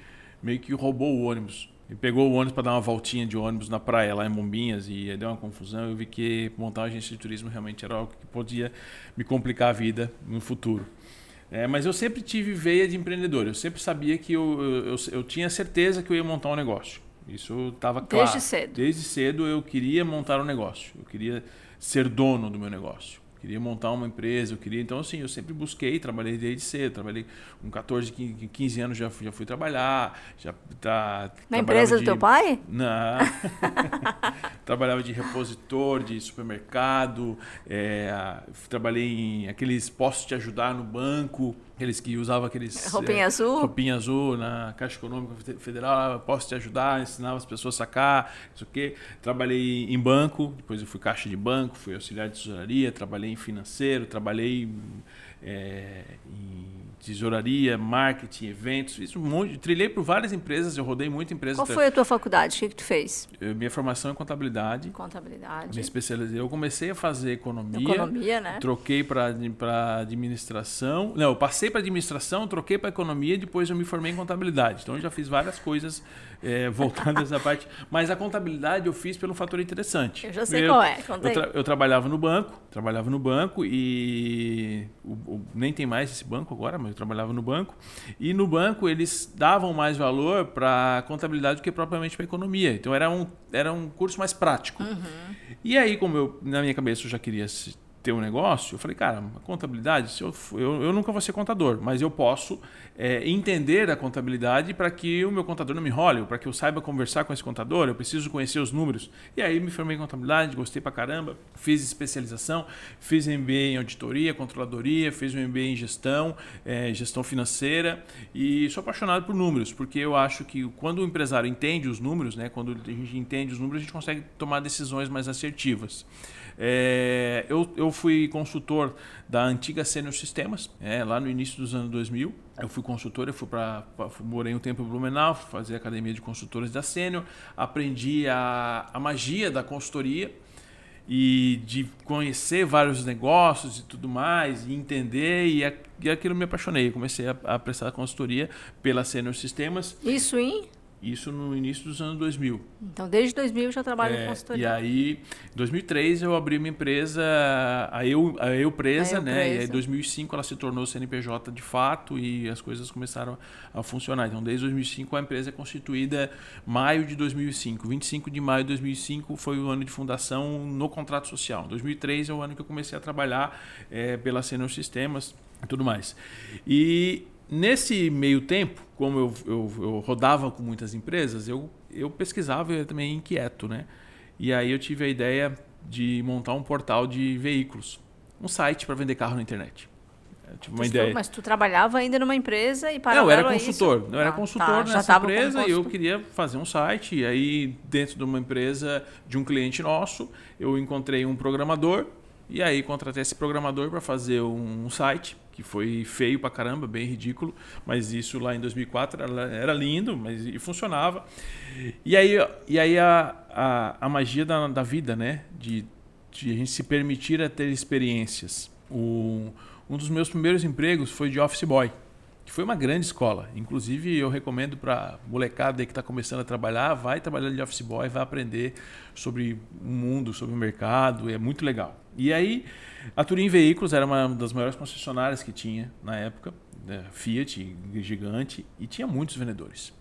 meio que roubou o ônibus. Ele pegou o ônibus para dar uma voltinha de ônibus na praia, lá em Bombinhas, e deu uma confusão. Eu vi que montar uma agência de turismo realmente era algo que podia me complicar a vida no futuro. É, mas eu sempre tive veia de empreendedor. Eu sempre sabia que eu, eu, eu, eu tinha certeza que eu ia montar um negócio. Isso estava claro. Desde cedo. Desde cedo eu queria montar um negócio. Eu queria ser dono do meu negócio. Queria montar uma empresa. Eu queria. Então, assim, eu sempre busquei, trabalhei desde cedo. Trabalhei com 14, 15 15 anos já, fui- já fui trabalhar. Já tá, Na empresa do de- teu pai? não. <laughs> Trabalhava de repositor, de supermercado, é, trabalhei em aqueles postos de ajudar no banco, aqueles que usavam aqueles. <laughs> Roupinha é, azul? Roupinha azul na Caixa Econômica Federal, posso te ajudar, ensinava as pessoas a sacar, isso aqui. Trabalhei em banco, depois eu fui caixa de banco, fui auxiliar de tesouraria, trabalhei em financeiro, trabalhei é, em tesouraria, marketing, eventos, fiz um monte, trilhei por várias empresas, eu rodei muita empresa. Qual foi a tua faculdade? O que, que tu fez? Eu- Minha formação é contabilidade. Me Contabilidade. especializei. Eu comecei a fazer economia. Economia, né? Troquei para administração. Não, eu passei para administração, troquei para economia, depois eu me formei em contabilidade. Então eu já fiz várias coisas voltando a essa parte. Mas a contabilidade eu fiz pelo fator interessante. Eu já sei Eu- qual é, conta Eu, tra- eu trabalhava no banco, trabalhava no banco e o- o- nem tem mais esse banco agora, mas eu trabalhava no banco, e no banco eles davam mais valor para contabilidade do que propriamente para economia. Então era um, era um curso mais prático. Uhum. E aí, como eu, na minha cabeça eu já queria ter um negócio, eu falei, cara, contabilidade, eu, eu, eu nunca vou ser contador, mas eu posso é, entender a contabilidade para que o meu contador não me role, para que eu saiba conversar com esse contador, eu preciso conhecer os números. E aí me formei em contabilidade, gostei pra caramba, fiz especialização, fiz MBA em auditoria, controladoria, fiz um MBA em gestão, é, gestão financeira e sou apaixonado por números, porque eu acho que quando o empresário entende os números, né, quando a gente entende os números, a gente consegue tomar decisões mais assertivas. É, eu, eu fui consultor da antiga Senior Sistemas, é, lá no início dos anos 2000. Eu fui consultor, eu fui para morei um tempo em Blumenau, fazer academia de consultores da Senior, aprendi a, a magia da consultoria e de conhecer vários negócios e tudo mais, e entender, e, e aquilo me apaixonei. Comecei a, a prestar consultoria pela Senior Sistemas. Isso em? Isso no início dos anos 2000. Então, desde 2000 já trabalho é, com consultoria. E aí, em 2003, eu abri uma empresa, a Eu, a eu Presa, a eu né? E aí, em 2005, ela se tornou CNPJ de fato e as coisas começaram a funcionar. Então, desde 2005, a empresa é constituída maio de 2005. 25 de maio de 2005 foi o ano de fundação no contrato social. 2003 é o ano que eu comecei a trabalhar é, pela Senior Sistemas e tudo mais. E Nesse meio tempo, como eu, eu, eu, rodava com muitas empresas, eu, eu pesquisava e eu também inquieto, né? E aí eu tive a ideia de montar um portal de veículos, um site para vender carro na internet. Eu tive uma ideia. Mas tu trabalhava ainda numa empresa e para Não, eu era consultor. Eu era ah, consultor tá, nessa empresa e eu queria fazer um site. E aí, dentro de uma empresa de um cliente nosso, eu encontrei um programador e aí contratei esse programador para fazer um site que foi feio pra caramba, bem ridículo, mas isso lá em 2004 era, lindo, mas e funcionava. E aí, e aí a, a, a magia da, da vida, né? De, de a gente se permitir a ter experiências. O, um dos meus primeiros empregos foi de office boy, que foi uma grande escola. Inclusive, eu recomendo para molecada que está começando a trabalhar, vai trabalhar de office boy, vai aprender sobre o mundo, sobre o mercado, é muito legal. E aí a Turim Veículos era uma das maiores concessionárias que tinha na época, né? Fiat, gigante, e tinha muitos vendedores.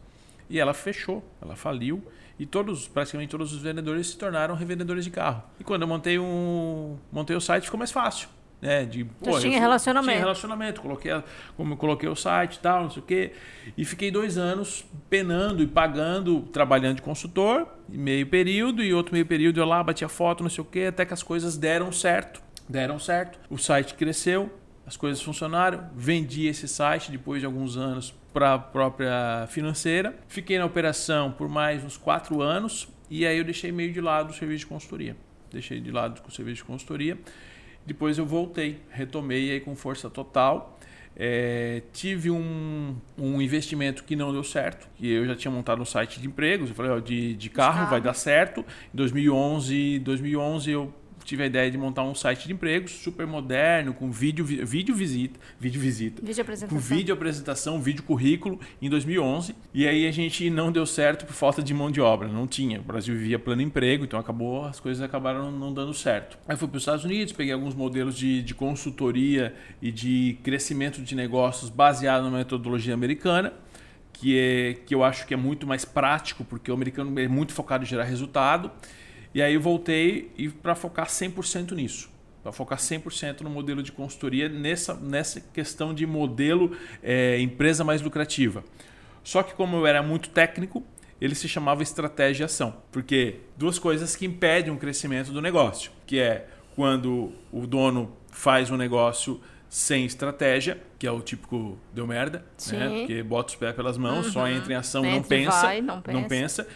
E ela fechou, ela faliu, e todos, praticamente todos os vendedores se tornaram revendedores de carro. E quando eu montei, um, montei o site, ficou mais fácil. Né, de, pô, tinha relacionamento. Tinha relacionamento, coloquei, como coloquei o site e tal, não sei o quê. E fiquei dois anos penando e pagando, trabalhando de consultor, meio período, e outro meio período eu lá batia foto, não sei o quê, até que as coisas deram certo deram certo, o site cresceu, as coisas funcionaram, vendi esse site depois de alguns anos para a própria financeira, fiquei na operação por mais uns quatro anos e aí eu deixei meio de lado o serviço de consultoria, deixei de lado o serviço de consultoria, depois eu voltei, retomei aí com força total. É, tive um, um investimento que não deu certo, que eu já tinha montado um site de empregos, eu falei, ó, de, de carro, vai dar certo. Em 2011, 2011 eu tive a ideia de montar um site de empregos super moderno, com vídeo, vídeo visita, vídeo visita, vídeo apresentação. com vídeo apresentação, vídeo currículo em 2011. E aí a gente não deu certo por falta de mão de obra, não tinha. O Brasil vivia plano emprego, então acabou, as coisas acabaram não dando certo. Aí fui para os Estados Unidos, peguei alguns modelos de, de consultoria e de crescimento de negócios baseado na metodologia americana que, é, que eu acho que é muito mais prático, porque o americano é muito focado em gerar resultado. E aí eu voltei e para focar 100% nisso. Para focar 100% no modelo de consultoria, nessa, nessa questão de modelo é, empresa mais lucrativa. Só que como eu era muito técnico, ele se chamava estratégia e ação. Porque duas coisas que impedem o crescimento do negócio, que é quando o dono faz um negócio sem estratégia, que é o típico deu merda, né? Porque bota os pés pelas mãos, uhum. só entra em ação, não pensa, vai, não pensa, não pensa.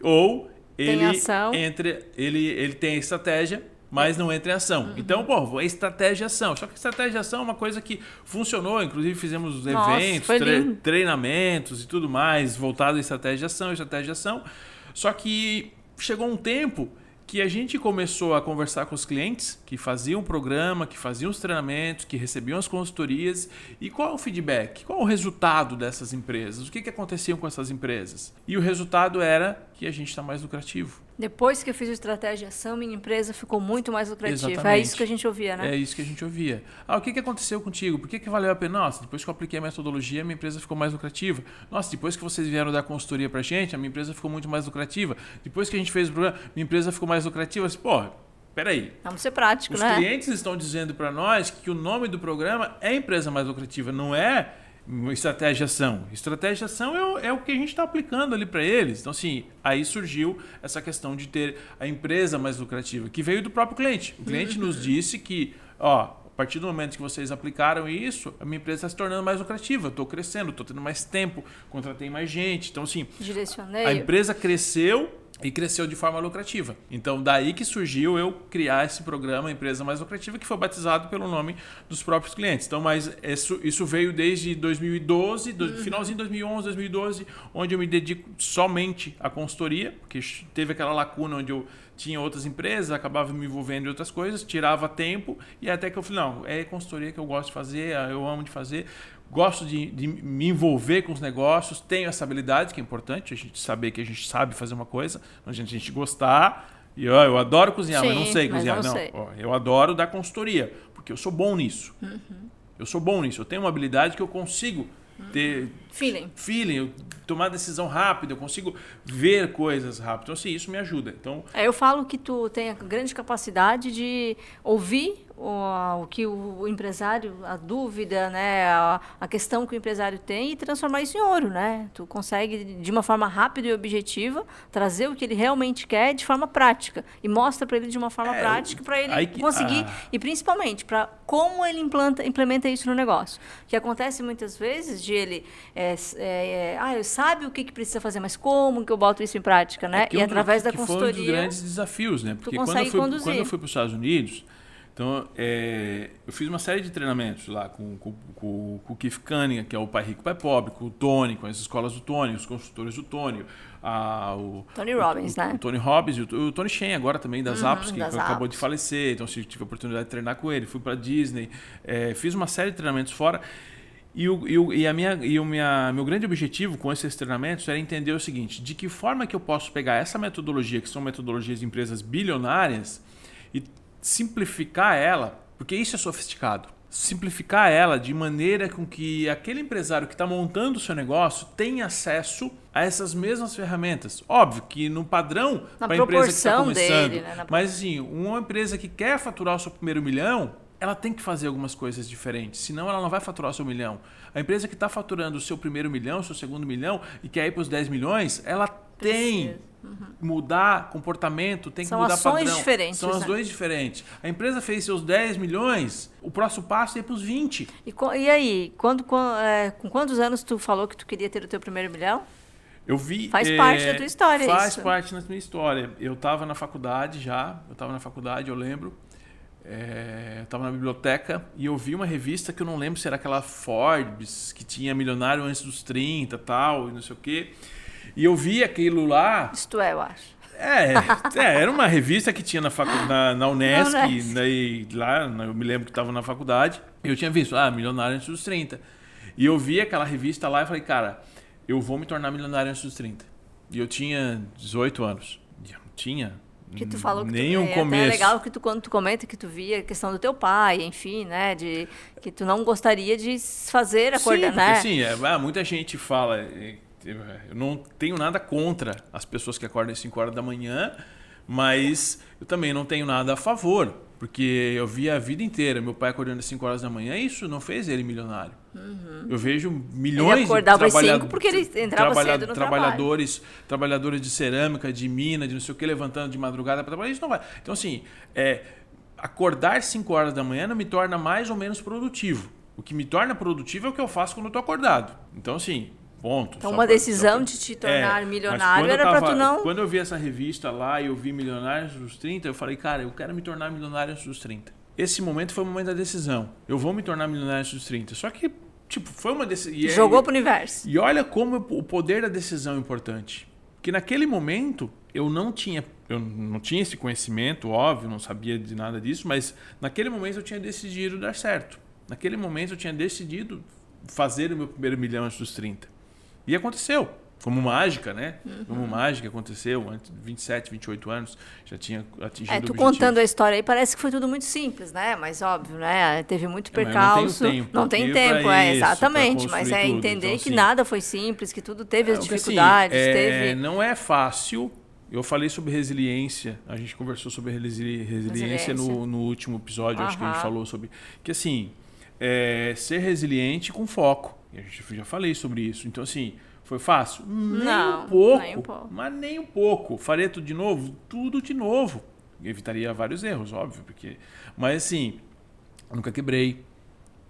Ou ele tem ação. Entre, ele, ele tem estratégia, mas não entra em ação. Uhum. Então, pô, é estratégia e ação. Só que estratégia e ação é uma coisa que funcionou, inclusive fizemos Nossa, eventos, tre treinamentos e tudo mais voltado à estratégia e ação, estratégia e ação. Só que chegou um tempo que a gente começou a conversar com os clientes que faziam o programa, que faziam os treinamentos, que recebiam as consultorias e qual é o feedback, qual é o resultado dessas empresas, o que, que acontecia com essas empresas. E o resultado era que a gente está mais lucrativo. Depois que eu fiz o estratégia ação, minha empresa ficou muito mais lucrativa. É Exatamente. isso que a gente ouvia, né? É isso que a gente ouvia. Ah, o que, que aconteceu contigo? Por que, que valeu a pena? Nossa, depois que eu apliquei a metodologia, minha empresa ficou mais lucrativa. Nossa, depois que vocês vieram dar consultoria pra gente, a minha empresa ficou muito mais lucrativa. Depois que a gente fez o programa, minha empresa ficou mais lucrativa. Pô, peraí. Vamos ser práticos, Os né? clientes estão dizendo para nós que o nome do programa é empresa mais lucrativa, não é uma estratégia ação. Estratégia ação é o, é o que a gente está aplicando ali para eles. Então, assim, aí surgiu essa questão de ter a empresa mais lucrativa, que veio do próprio cliente. O cliente nos disse que, ó, a partir do momento que vocês aplicaram isso, a minha empresa está se tornando mais lucrativa, estou crescendo, estou tendo mais tempo, contratei mais gente. Então, assim, Direcionei. a empresa cresceu e cresceu de forma lucrativa. Então, daí que surgiu eu criar esse programa Empresa Mais Lucrativa, que foi batizado pelo nome dos próprios clientes. Então, mas isso, isso veio desde 2012, do, finalzinho de 2011, 2012, onde eu me dedico somente à consultoria, porque teve aquela lacuna onde eu tinha outras empresas, acabava me envolvendo em outras coisas, tirava tempo, e até que eu falei, não, é consultoria que eu gosto de fazer, eu amo de fazer, gosto de, de, me envolver com os negócios, tenho essa habilidade, que é importante, a gente saber que a gente sabe fazer uma coisa, a gente, a gente gostar. E ó, eu adoro cozinhar, Sim, mas não sei mas cozinhar. não sei. Eu adoro dar consultoria, porque eu sou bom nisso. Eu sou bom nisso. Eu tenho uma habilidade que eu consigo ter Feeling. feeling, eu tomar decisão rápida, eu consigo ver coisas rápido. Então, assim, isso me ajuda. Então, É, eu falo que tu tem a grande capacidade de ouvir o, o que o empresário, a dúvida, né, a, a questão que o empresário tem e transformar isso em ouro, né? Tu consegue de uma forma rápida e objetiva trazer o que ele realmente quer de forma prática e mostra para ele de uma forma É, prática para ele que- conseguir ah. e principalmente para como ele implanta, implementa isso no negócio. O que acontece muitas vezes de ele é, é, é, ah, eu sabe o que, que precisa fazer, mas como que eu boto isso em prática, né? que e um- através da que Foi um consultoria. dos grandes desafios, né? Porque quando eu, fui, conduzir. quando eu fui para os Estados Unidos, então, é, eu fiz uma série de treinamentos lá com, com, com, com o Keith Cunningham, que é o Pai Rico, Pai Pobre, com o Tony, com as escolas do Tony, os consultores do Tony, a, o, Tony o- Robbins, o, né? O Tony Robbins e o, o Tony Shen agora também, das Uhum, Apps, que das acabou Apps. de falecer, então assim, tive a oportunidade de treinar com ele, fui para Disney, é, fiz uma série de treinamentos fora. E, o, e, o, e, a minha, e o minha, meu grande objetivo com esses treinamentos era entender o seguinte: de que forma que eu posso pegar essa metodologia, que são metodologias de empresas bilionárias, e simplificar ela, porque isso é sofisticado. Simplificar ela de maneira com que aquele empresário que está montando o seu negócio tenha acesso a essas mesmas ferramentas. Óbvio que no padrão Na para a empresa que está proporção começando. dele, né? Na Mas assim, uma empresa que quer faturar o seu primeiro milhão, ela tem que fazer algumas coisas diferentes, senão ela não vai faturar o seu milhão. A empresa que está faturando o seu primeiro milhão, o seu segundo milhão e quer ir para os 10 milhões, ela tem Precisa. mudar comportamento, tem que São mudar ações padrão. diferentes, São as né? duas diferentes. A empresa fez seus 10 milhões, o próximo passo é ir para os 20. E, e aí, quando, com, é, com quantos anos tu falou que tu queria ter o teu primeiro milhão? Eu vi. Faz eh, parte da tua história Faz isso. parte da minha história. Eu estava na faculdade já, eu estava na faculdade, eu lembro. eu estava na biblioteca e eu vi uma revista que eu não lembro se era aquela Forbes, que tinha milionário antes dos 30 tal, e não sei o quê. E eu vi aquilo lá. Isto é, eu acho. É, é, era uma revista que tinha na, facu, na, na Unesc, Na Unesc. daí lá, eu me lembro que estava na faculdade, e eu tinha visto, ah, milionário antes dos 30. E eu vi aquela revista lá e falei, cara, eu vou me tornar milionário antes dos 30. E eu tinha 18 anos. Eu não tinha Que tu falou que nenhum tu, é, até começo. é legal que tu quando tu comenta que tu via a questão do teu pai, enfim, né, de que tu não gostaria de se fazer Sim, porque, né? assim, é, ah, muita gente fala. É, Eu não tenho nada contra as pessoas que acordam às 5 horas da manhã, mas eu também não tenho nada a favor. Porque eu vi a vida inteira meu pai acordando às 5 horas da manhã, isso não fez ele milionário. Eu vejo milhões Uhum. Ele acordava às trabalha- cinco porque ele entrava cedo no trabalhadores, trabalhadores de cerâmica, de mina, de não sei o que, levantando de madrugada para trabalhar. Isso não vai. Então, assim, é, acordar 5 horas da manhã não me torna mais ou menos produtivo. O que me torna produtivo é o que eu faço quando eu tô acordado. Então, assim, ponto. Então, uma decisão pra- de te tornar mas milionário era tava- tu não- Quando eu vi essa revista lá e eu vi Milionários dos 30, eu falei, cara, eu quero me tornar milionário antes dos 30. Esse momento foi o momento da decisão. Eu vou me tornar milionário antes dos 30. Só que, tipo, foi uma decisão. Jogou pro universo. E olha como o poder da decisão é importante. Porque naquele momento eu não tinha, eu não tinha esse conhecimento, óbvio, não sabia de nada disso, mas naquele momento eu tinha decidido dar certo. Naquele momento eu tinha decidido fazer o meu primeiro milhão antes dos 30. E aconteceu. como mágica, né? Uhum. Como mágica aconteceu, antes de 27, 28 anos, já tinha atingido É, tu objetivo. contando a história aí parece que foi tudo muito simples, né? Mas óbvio, né? Teve muito É, mas eu não percalço. tempo Não tem tempo, é, isso, exatamente. Mas é tudo, entender então, que assim, nada foi simples, que tudo teve as É, porque, assim, dificuldades, é, teve. Não é fácil. Eu falei sobre resiliência. A gente conversou sobre resili- resiliência, Resiliência. No, no último episódio. Acho que a gente falou sobre. Que assim, é, ser resiliente com foco. E a gente já falei sobre isso. Então, assim, foi fácil? Nem Não, um pouco. nem um pouco. Mas nem um pouco. Faria tudo de novo? Tudo de novo. Evitaria vários erros, óbvio. porque Mas assim, nunca quebrei.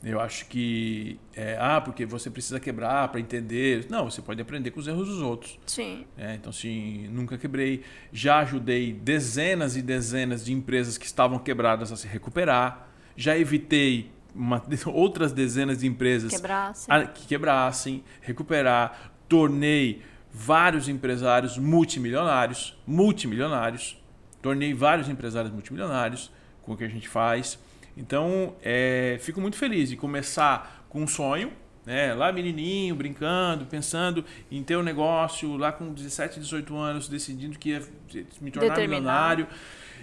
Eu acho que. É, ah, porque você precisa quebrar para entender. Não, você pode aprender com os erros dos outros. Sim. É, então, assim, nunca quebrei. Já ajudei dezenas e dezenas de empresas que estavam quebradas a se recuperar. Já evitei uma- <laughs> outras dezenas de empresas Quebrasse. a- que quebrassem, recuperar. Tornei vários empresários multimilionários. Multimilionários. Tornei vários empresários multimilionários com o que a gente faz. Então, é, fico muito feliz de começar com um sonho, né? lá menininho, brincando, pensando em ter um negócio, lá com 17, 18 anos, decidindo que ia me tornar Determinar. milionário.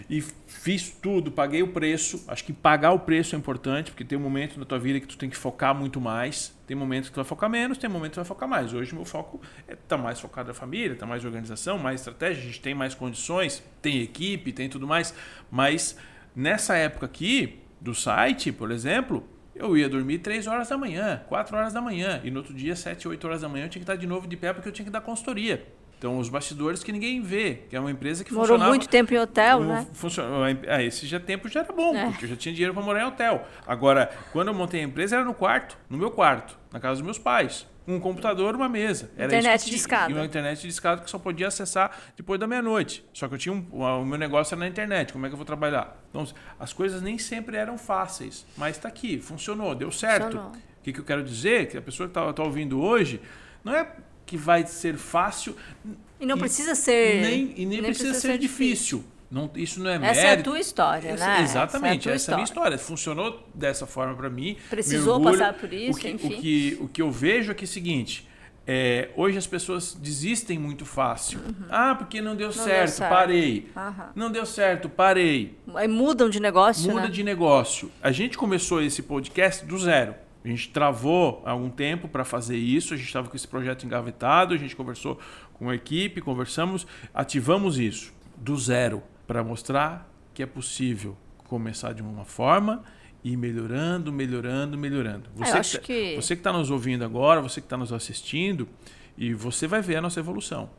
E fiz tudo, paguei o preço. Acho que pagar o preço é importante, porque tem um momento na tua vida que tu tem que focar muito mais. Tem momentos que tu vai focar menos, tem momentos que tu vai focar mais. Hoje meu foco é tá mais focado na família, tá mais organização, mais estratégia, a gente tem mais condições, tem equipe, tem tudo mais. Mas nessa época aqui do site, por exemplo, eu ia dormir 3 horas da manhã, 4 horas da manhã, e no outro dia, 7, 8 horas da manhã, eu tinha que estar de novo de pé porque eu tinha que dar consultoria. Então, os bastidores que ninguém vê, que é uma empresa que Morou funcionava... muito tempo em hotel, o- né? funcionou- ah, esse já tempo já era bom, É. porque eu já tinha dinheiro para morar em hotel. Agora, quando eu montei a empresa, era no quarto, no meu quarto, na casa dos meus pais. Um computador, uma mesa. Era Internet de escada. E uma internet de escada que só podia acessar depois da meia-noite. Só que eu tinha um, o meu negócio era na internet. Como é que eu vou trabalhar? Então, as coisas nem sempre eram fáceis. Mas está aqui, funcionou, deu certo. Funcionou. O que, que eu quero dizer? Que a pessoa que está ouvindo hoje, não é que vai ser fácil, E não E precisa ser. nem, e nem, precisa, ser, difícil. Não, isso não é Essa é a mérito. tua história, Essa- né? Exatamente, essa é essa é a minha história. Funcionou dessa forma para mim. Precisou orgulho. passar por isso, o que, enfim. O que, o que eu vejo é que é o seguinte: é, hoje as pessoas desistem muito fácil. Ah, porque não deu, Uhum. deu certo, certo. parei. Aham. Não deu certo, parei. Aí mudam de negócio, Muda né? de negócio. A gente começou esse podcast do zero. A gente travou algum tempo para fazer isso. A gente estava com esse projeto engavetado. A gente conversou com a equipe, conversamos, ativamos isso do zero para mostrar que é possível começar de uma forma e ir melhorando, melhorando, melhorando. É, Você acho tá- que- você que está nos ouvindo agora, você que está nos assistindo, e você vai ver a nossa evolução.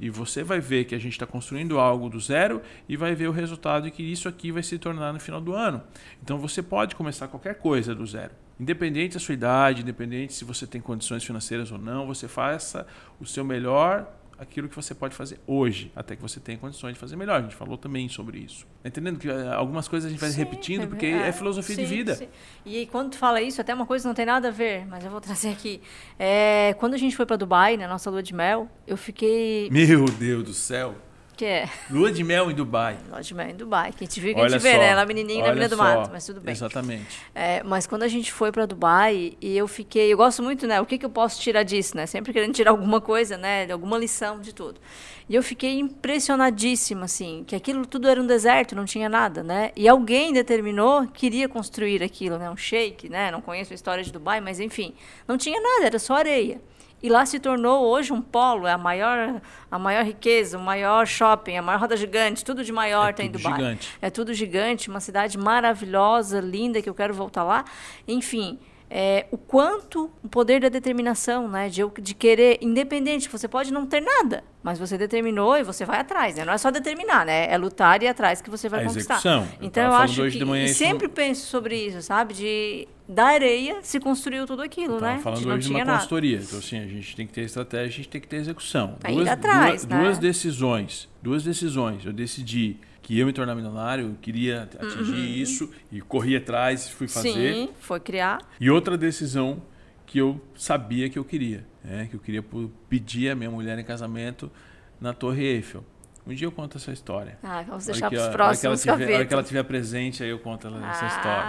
E você vai ver que a gente está construindo algo do zero e vai ver o resultado que isso aqui vai se tornar no final do ano. Então você pode começar qualquer coisa do zero. Independente da sua idade, independente se você tem condições financeiras ou não, você faça o seu melhor aquilo que você pode fazer hoje, até que você tenha condições de fazer melhor. A gente falou também sobre isso. Tá entendendo que eh, algumas coisas a gente vai Sim, repetindo porque é, é, filosofia de sim, vida. sim. E quando tu fala isso, até uma coisa que não tem nada a ver, mas eu vou trazer aqui. É, quando a gente foi para Dubai, na nossa lua de mel, eu fiquei. Meu Deus do céu. Que é? Lua de mel em Dubai. Lua de mel em Dubai. Quem te viu, quem Olha te vê, só, né? Ela menininha na menina do só. mato, mas tudo bem. Exatamente. É, mas quando a gente foi para Dubai, e eu fiquei, eu gosto muito, né? O que, que eu posso tirar disso, né? Sempre querendo tirar alguma coisa, né? Alguma lição de tudo. E eu fiquei impressionadíssima, assim, que aquilo tudo era um deserto, não tinha nada, né? E alguém determinou que queria construir aquilo, né? Um sheik, né? Não conheço a história de Dubai, mas enfim, não tinha nada, era só areia. E lá se tornou hoje um polo, é a maior, a maior riqueza, o maior shopping, a maior roda gigante, tudo de maior É tem Dubai. gigante. É tudo gigante, uma cidade maravilhosa, linda, que eu quero voltar lá. Enfim, é, o quanto o poder da determinação, né? De, eu- de querer, independente, você pode não ter nada, mas você determinou e você vai atrás, né? Não é só determinar, né? É lutar e ir atrás que você vai A conquistar. execução. Eu Então eu falando acho que manhã isso sempre penso sobre isso, sabe? De da areia se construiu tudo aquilo, Tava né? falando de hoje de uma nada. consultoria. Então, assim, a gente tem que ter estratégia, a gente tem que ter execução. Aí atrás, duas, né? duas decisões. Duas decisões. Eu decidi que ia me tornar milionário, eu queria atingir isso e corri atrás e fui fazer. Uhum. Sim, foi criar. E outra decisão que eu sabia que eu queria, né? que eu queria pedir a minha mulher em casamento na Torre Eiffel. Um dia eu conto essa história. Ah, vamos deixar para os a- a hora próximos tiver- a hora que ela estiver presente, aí eu conto ela- essa história.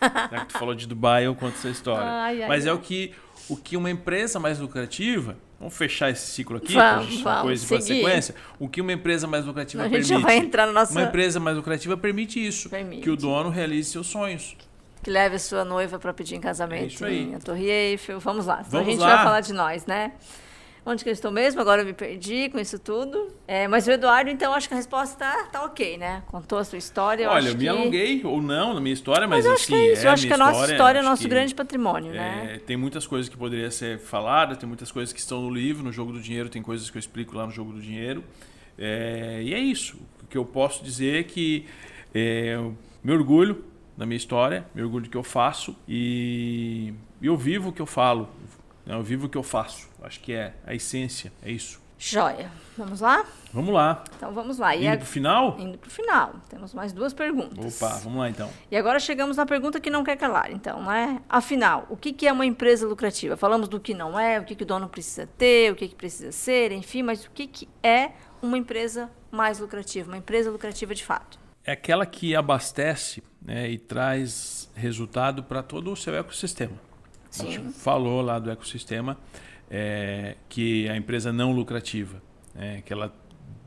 Ah, Já que tu falou de Dubai, eu conto essa história. <laughs> Ai, ai, Mas é ai. o que o que uma empresa mais lucrativa. Vamos fechar esse ciclo aqui, Vamos, vamos coisa seguir. sequência. O que uma empresa mais lucrativa A gente permite? já vai entrar na nossa. Uma empresa mais lucrativa permite isso, Permite. que o dono realize seus sonhos. Que leve a sua noiva para pedir em casamento É isso aí. a Torre Eiffel. Vamos lá. Senão a Vamos gente lá. vai falar de nós, né? Onde que eu estou mesmo? Agora eu me perdi com isso tudo. É, mas o Eduardo, então, acho que a resposta tá, tá ok, né? Contou a sua história. Olha, eu me que... alonguei ou não na minha história, mas, Mas eu acho assim, que é é eu acho que a minha nossa história é acho nosso grande patrimônio, né? é, tem muitas coisas que poderiam ser faladas, tem muitas coisas que estão no livro, no Jogo do Dinheiro, tem coisas que eu explico lá no Jogo do Dinheiro. É, e é isso. O que eu posso dizer é que é, me orgulho da minha história, me orgulho do que eu faço e eu vivo o que eu falo? Eu vivo o que eu faço. Acho que é a essência, é isso. Joia. Vamos lá? Vamos lá. Então vamos lá. E Indo a- pro final? Indo para o final. Temos mais duas perguntas. Opa, vamos lá então. E agora chegamos na pergunta que não quer calar, então, né? Afinal, o que que é uma empresa lucrativa? Falamos do que não é, o que, que o dono precisa ter, o que, que precisa ser, enfim, mas o que, que é uma empresa mais lucrativa, uma empresa lucrativa de fato? é aquela que abastece né, e traz resultado para todo o seu ecossistema. A gente Sim. falou lá do ecossistema é, que a empresa não lucrativa, né, que ela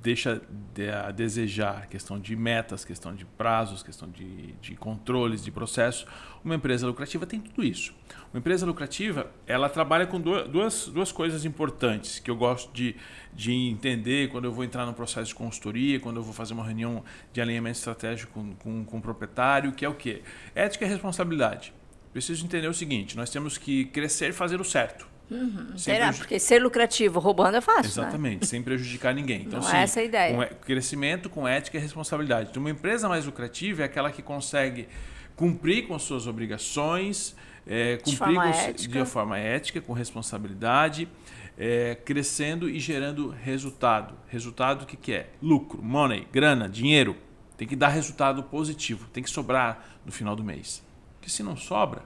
deixa de- a desejar questão de metas, questão de prazos, questão de, de controles, de processos. Uma empresa lucrativa tem tudo isso. Uma empresa lucrativa, ela trabalha com du- duas, duas coisas importantes que eu gosto de, de entender quando eu vou entrar no processo de consultoria, quando eu vou fazer uma reunião de alinhamento estratégico com, com, com o proprietário, que é o quê? Ética e responsabilidade. Preciso entender o seguinte, nós temos que crescer e fazer o certo. Sem Será? preju- Porque ser lucrativo roubando é fácil, né? Exatamente, sem prejudicar ninguém. Então, Não sim, é essa a ideia. Com e- crescimento com ética e responsabilidade. Então, uma empresa mais lucrativa é aquela que consegue cumprir com suas obrigações, é, cumprir forma com, ética. de forma ética, com responsabilidade, é, crescendo e gerando resultado. Resultado o que, que é? Lucro, money, grana, dinheiro. Tem que dar resultado positivo, tem que sobrar no final do mês. Porque se não sobra,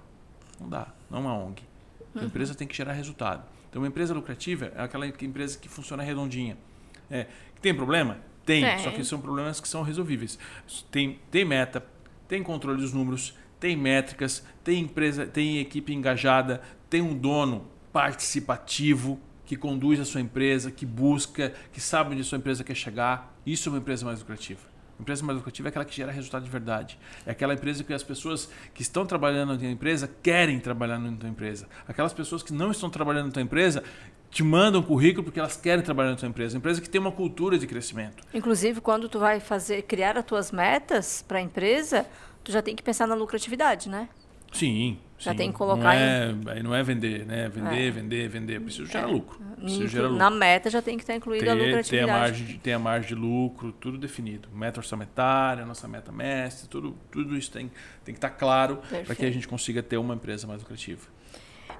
não dá, não é uma ONG. A empresa tem que gerar resultado. Então, uma empresa lucrativa é aquela empresa que funciona redondinha. É, tem problema? Tem, Tem. só que são problemas que são resolvíveis. Tem, tem meta, tem controle dos números, tem métricas, tem empresa, tem equipe engajada, tem um dono participativo que conduz a sua empresa, que busca, que sabe onde a sua empresa quer chegar. Isso é uma empresa mais lucrativa. A empresa mais lucrativa é aquela que gera resultado de verdade. É aquela empresa que as pessoas que estão trabalhando na tua empresa querem trabalhar na tua empresa. Aquelas pessoas que não estão trabalhando na tua empresa te mandam currículo porque elas querem trabalhar na tua empresa. Empresa que tem uma cultura de crescimento. Inclusive, quando tu vai fazer, criar as tuas metas para a empresa, tu já tem que pensar na lucratividade, né? Sim. Já sim. tem que colocar não é, aí não é vender, né? Vender, É. vender, vender. Preciso gerar lucro. Preciso Inclu- gerar lucro. Na meta já tem que estar incluída a ter, ter, a lucratividade. margem de, ter a margem de lucro, tudo definido. Meta orçamentária, nossa meta mestre, tudo, tudo isso tem, tem que estar claro para que a gente consiga ter uma empresa mais lucrativa.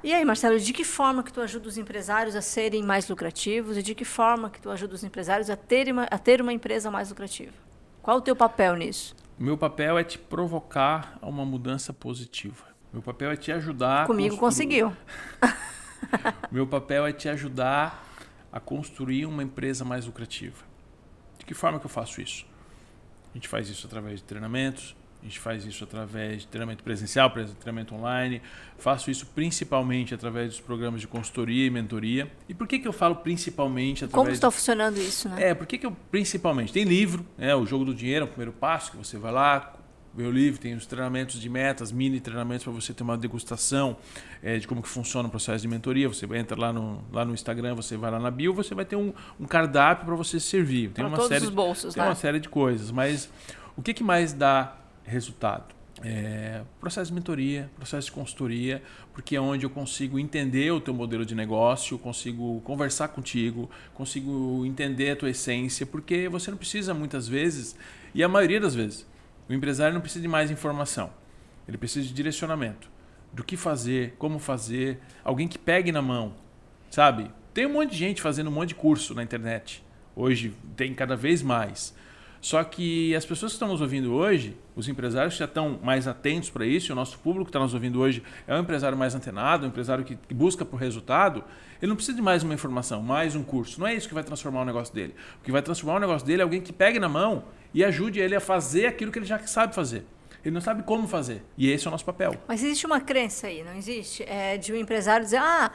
E aí, Marcelo, de que forma que tu ajuda os empresários a serem mais lucrativos e de que forma que tu ajuda os empresários a ter uma, a ter uma empresa mais lucrativa? Qual o teu papel nisso? Meu papel é te provocar a uma mudança positiva. Meu papel é te ajudar. Comigo conseguiu. <laughs> Meu papel é te ajudar a construir uma empresa mais lucrativa. De que forma que eu faço isso? A gente faz isso através de treinamentos, a gente faz isso através de treinamento presencial, pre- treinamento online. Faço isso principalmente através dos programas de consultoria e mentoria. E por que, que eu falo principalmente através Como está funcionando isso, né? é, por que, que eu principalmente? Tem livro, né? O Jogo do Dinheiro é o primeiro passo, que você vai lá, livro, tem os treinamentos de metas, mini treinamentos para você ter uma degustação eh, de como que funciona o processo de mentoria. Você entra lá no, lá no Instagram, você vai lá na bio, você vai ter um, um cardápio para você se servir. Tem uma série, os bolsos, tem né? uma série de coisas, mas o que, que mais dá resultado? É, processo de mentoria, processo de consultoria, porque é onde eu consigo entender o teu modelo de negócio, consigo conversar contigo, consigo entender a tua essência, porque você não precisa muitas vezes, e a maioria das vezes, o empresário não precisa de mais informação, ele precisa de direcionamento, do que fazer, como fazer, alguém que pegue na mão, sabe? Tem um monte de gente fazendo um monte de curso na internet, hoje tem cada vez mais. Só que as pessoas que estão nos ouvindo hoje, os empresários já estão mais atentos para isso, o nosso público que está nos ouvindo hoje é um empresário mais antenado, um empresário que busca por resultado, ele não precisa de mais uma informação, mais um curso. Não é isso que vai transformar o negócio dele. O que vai transformar o negócio dele é alguém que pegue na mão e ajude ele a fazer aquilo que ele já sabe fazer. Ele não sabe como fazer. E esse é o nosso papel. Mas existe uma crença aí, não existe? É de um empresário dizer, ah,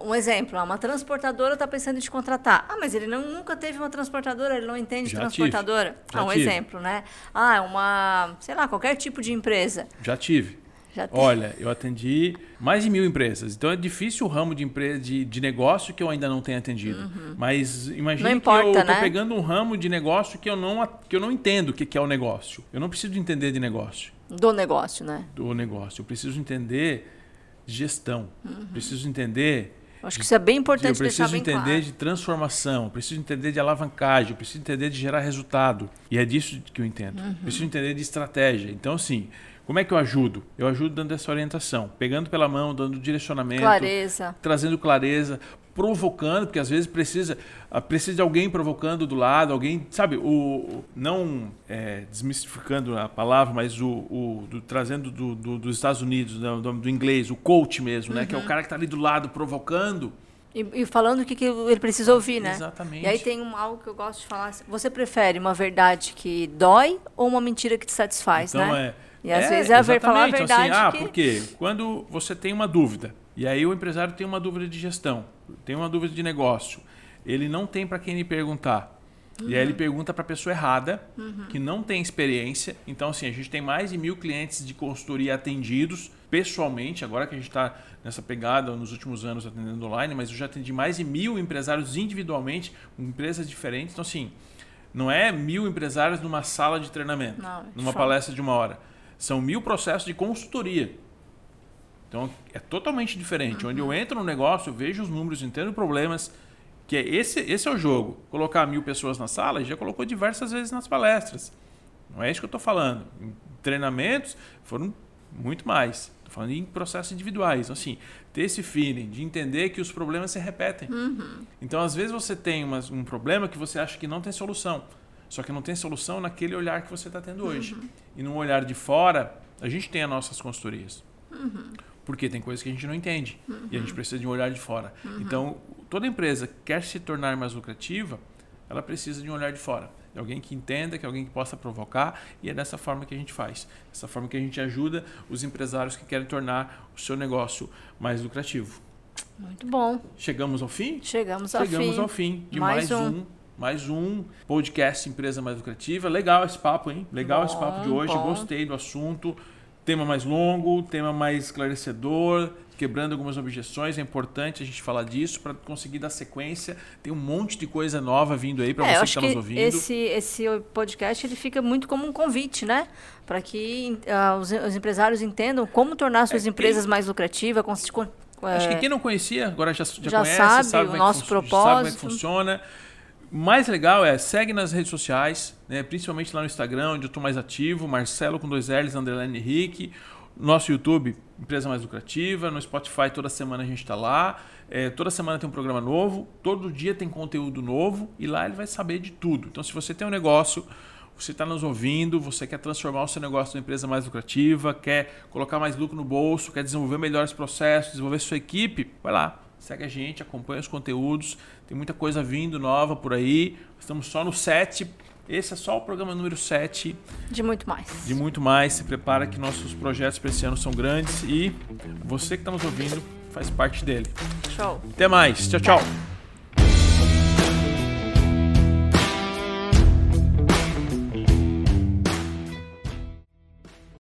um exemplo, uma transportadora está pensando em te contratar. Ah, mas ele não, nunca teve uma transportadora, ele não entende Já transportadora. tive. Já ah, um tive. exemplo, né? Ah, uma, sei lá, qualquer tipo de empresa. Já tive. Já tem. Olha, eu atendi mais de mil empresas. Então é difícil o ramo de empresa de, de negócio que eu ainda não tenho atendido. Mas imagine Uhum. Não importa, que eu estou né? pegando um ramo de negócio que eu não, que eu não entendo o que, que é o negócio. Eu não preciso entender de negócio, Do negócio, né? do negócio. Eu preciso entender de gestão. Uhum. Preciso entender Eu Acho que isso é bem eu importante deixar preciso bem entender claro. de transformação, eu preciso entender de alavancagem, eu preciso entender de gerar resultado. E é disso que eu entendo. Uhum. Preciso entender de estratégia. Então, assim, como é que eu ajudo? Eu ajudo dando essa orientação, pegando pela mão, dando direcionamento, Clareza. trazendo clareza, provocando, porque às vezes precisa, ah, precisa de alguém provocando do lado, alguém, sabe, o, não é, desmistificando a palavra, mas o, o- do- trazendo do, do- dos Estados Unidos, né, do, do inglês, o coach mesmo, né, que Uhum. é o cara que está ali do lado provocando. E, e falando o que, que ele precisa ouvir, né? Exatamente. E aí tem um, algo que eu gosto de falar. Você prefere uma verdade que dói ou uma mentira que te satisfaz, Então né? é. E às vezes é a ver- falar a exatamente, verdade Assim, ah, que- por quê? Quando você tem uma dúvida, e aí o empresário tem uma dúvida de gestão, tem uma dúvida de negócio, ele não tem para quem lhe perguntar. E aí ele Uhum. pergunta para a pessoa errada, que não tem experiência. Então, assim, a gente tem mais de mil clientes de consultoria atendidos pessoalmente, agora que a gente está nessa pegada nos últimos anos atendendo online, mas eu já atendi mais de mil empresários individualmente, empresas diferentes. Então, assim, não é mil empresários numa sala de treinamento, Não, numa palestra de uma hora. São mil processos de consultoria. Então é totalmente diferente. Onde eu entro no negócio, eu vejo os números, entendo problemas, que é esse, esse é o jogo. Colocar mil pessoas na sala, já colocou diversas vezes nas palestras. Não é isso que eu estou falando. Em treinamentos foram muito mais. Estou falando em processos individuais. Então, assim, ter esse feeling de entender que os problemas se repetem. Então, às vezes você tem umas- um problema que você acha que não tem solução. Só que não tem solução naquele olhar que você está tendo hoje. E num olhar de fora, a gente tem as nossas consultorias. Porque tem coisas que a gente não entende. E a gente precisa de um olhar de fora. Então, toda empresa que quer se tornar mais lucrativa, ela precisa de um olhar de fora. De alguém que entenda, que alguém que possa provocar. E é dessa forma que a gente faz. Dessa forma que a gente ajuda os empresários que querem tornar o seu negócio mais lucrativo. Muito bom. Chegamos ao fim? Chegamos ao Chegamos fim. ao fim de Mais mais, um. Mais um podcast Empresa Mais Lucrativa. Legal esse papo, hein? Legal esse papo de Bom, hoje. bom. Gostei do assunto. Tema mais longo, tema mais esclarecedor, quebrando algumas objeções. É importante a gente falar disso para conseguir dar sequência. Tem um monte de coisa nova vindo aí para É, você que está nos ouvindo. esse, esse podcast ele fica muito como um convite, né? Para que ah, os, os empresários entendam como tornar suas É, empresas mais lucrativas. Acho que é, quem não conhecia agora já, já, Já conhece, sabe sabe, o é nosso fun- sabe como é que propósito. funciona. Mais legal é segue nas redes sociais, né? principalmente lá no Instagram, onde eu estou mais ativo, Marcelo com dois L's, underline Henrique. Nosso YouTube, Empresa Mais Lucrativa. No Spotify, toda semana a gente está lá. É, toda semana tem um programa novo. Todo dia tem conteúdo novo. E lá ele vai saber de tudo. Então, se você tem um negócio, você está nos ouvindo, você quer transformar o seu negócio numa empresa mais lucrativa, quer colocar mais lucro no bolso, quer desenvolver melhores processos, desenvolver sua equipe, vai lá. Segue a gente, acompanha os conteúdos. Tem muita coisa vindo nova por aí. Estamos só no 7. Esse é só o programa número 7 de muito mais. de muito mais. Se prepara que nossos projetos para esse ano são grandes e você que está nos ouvindo faz parte dele. Show. Até mais. Tchau, tchau.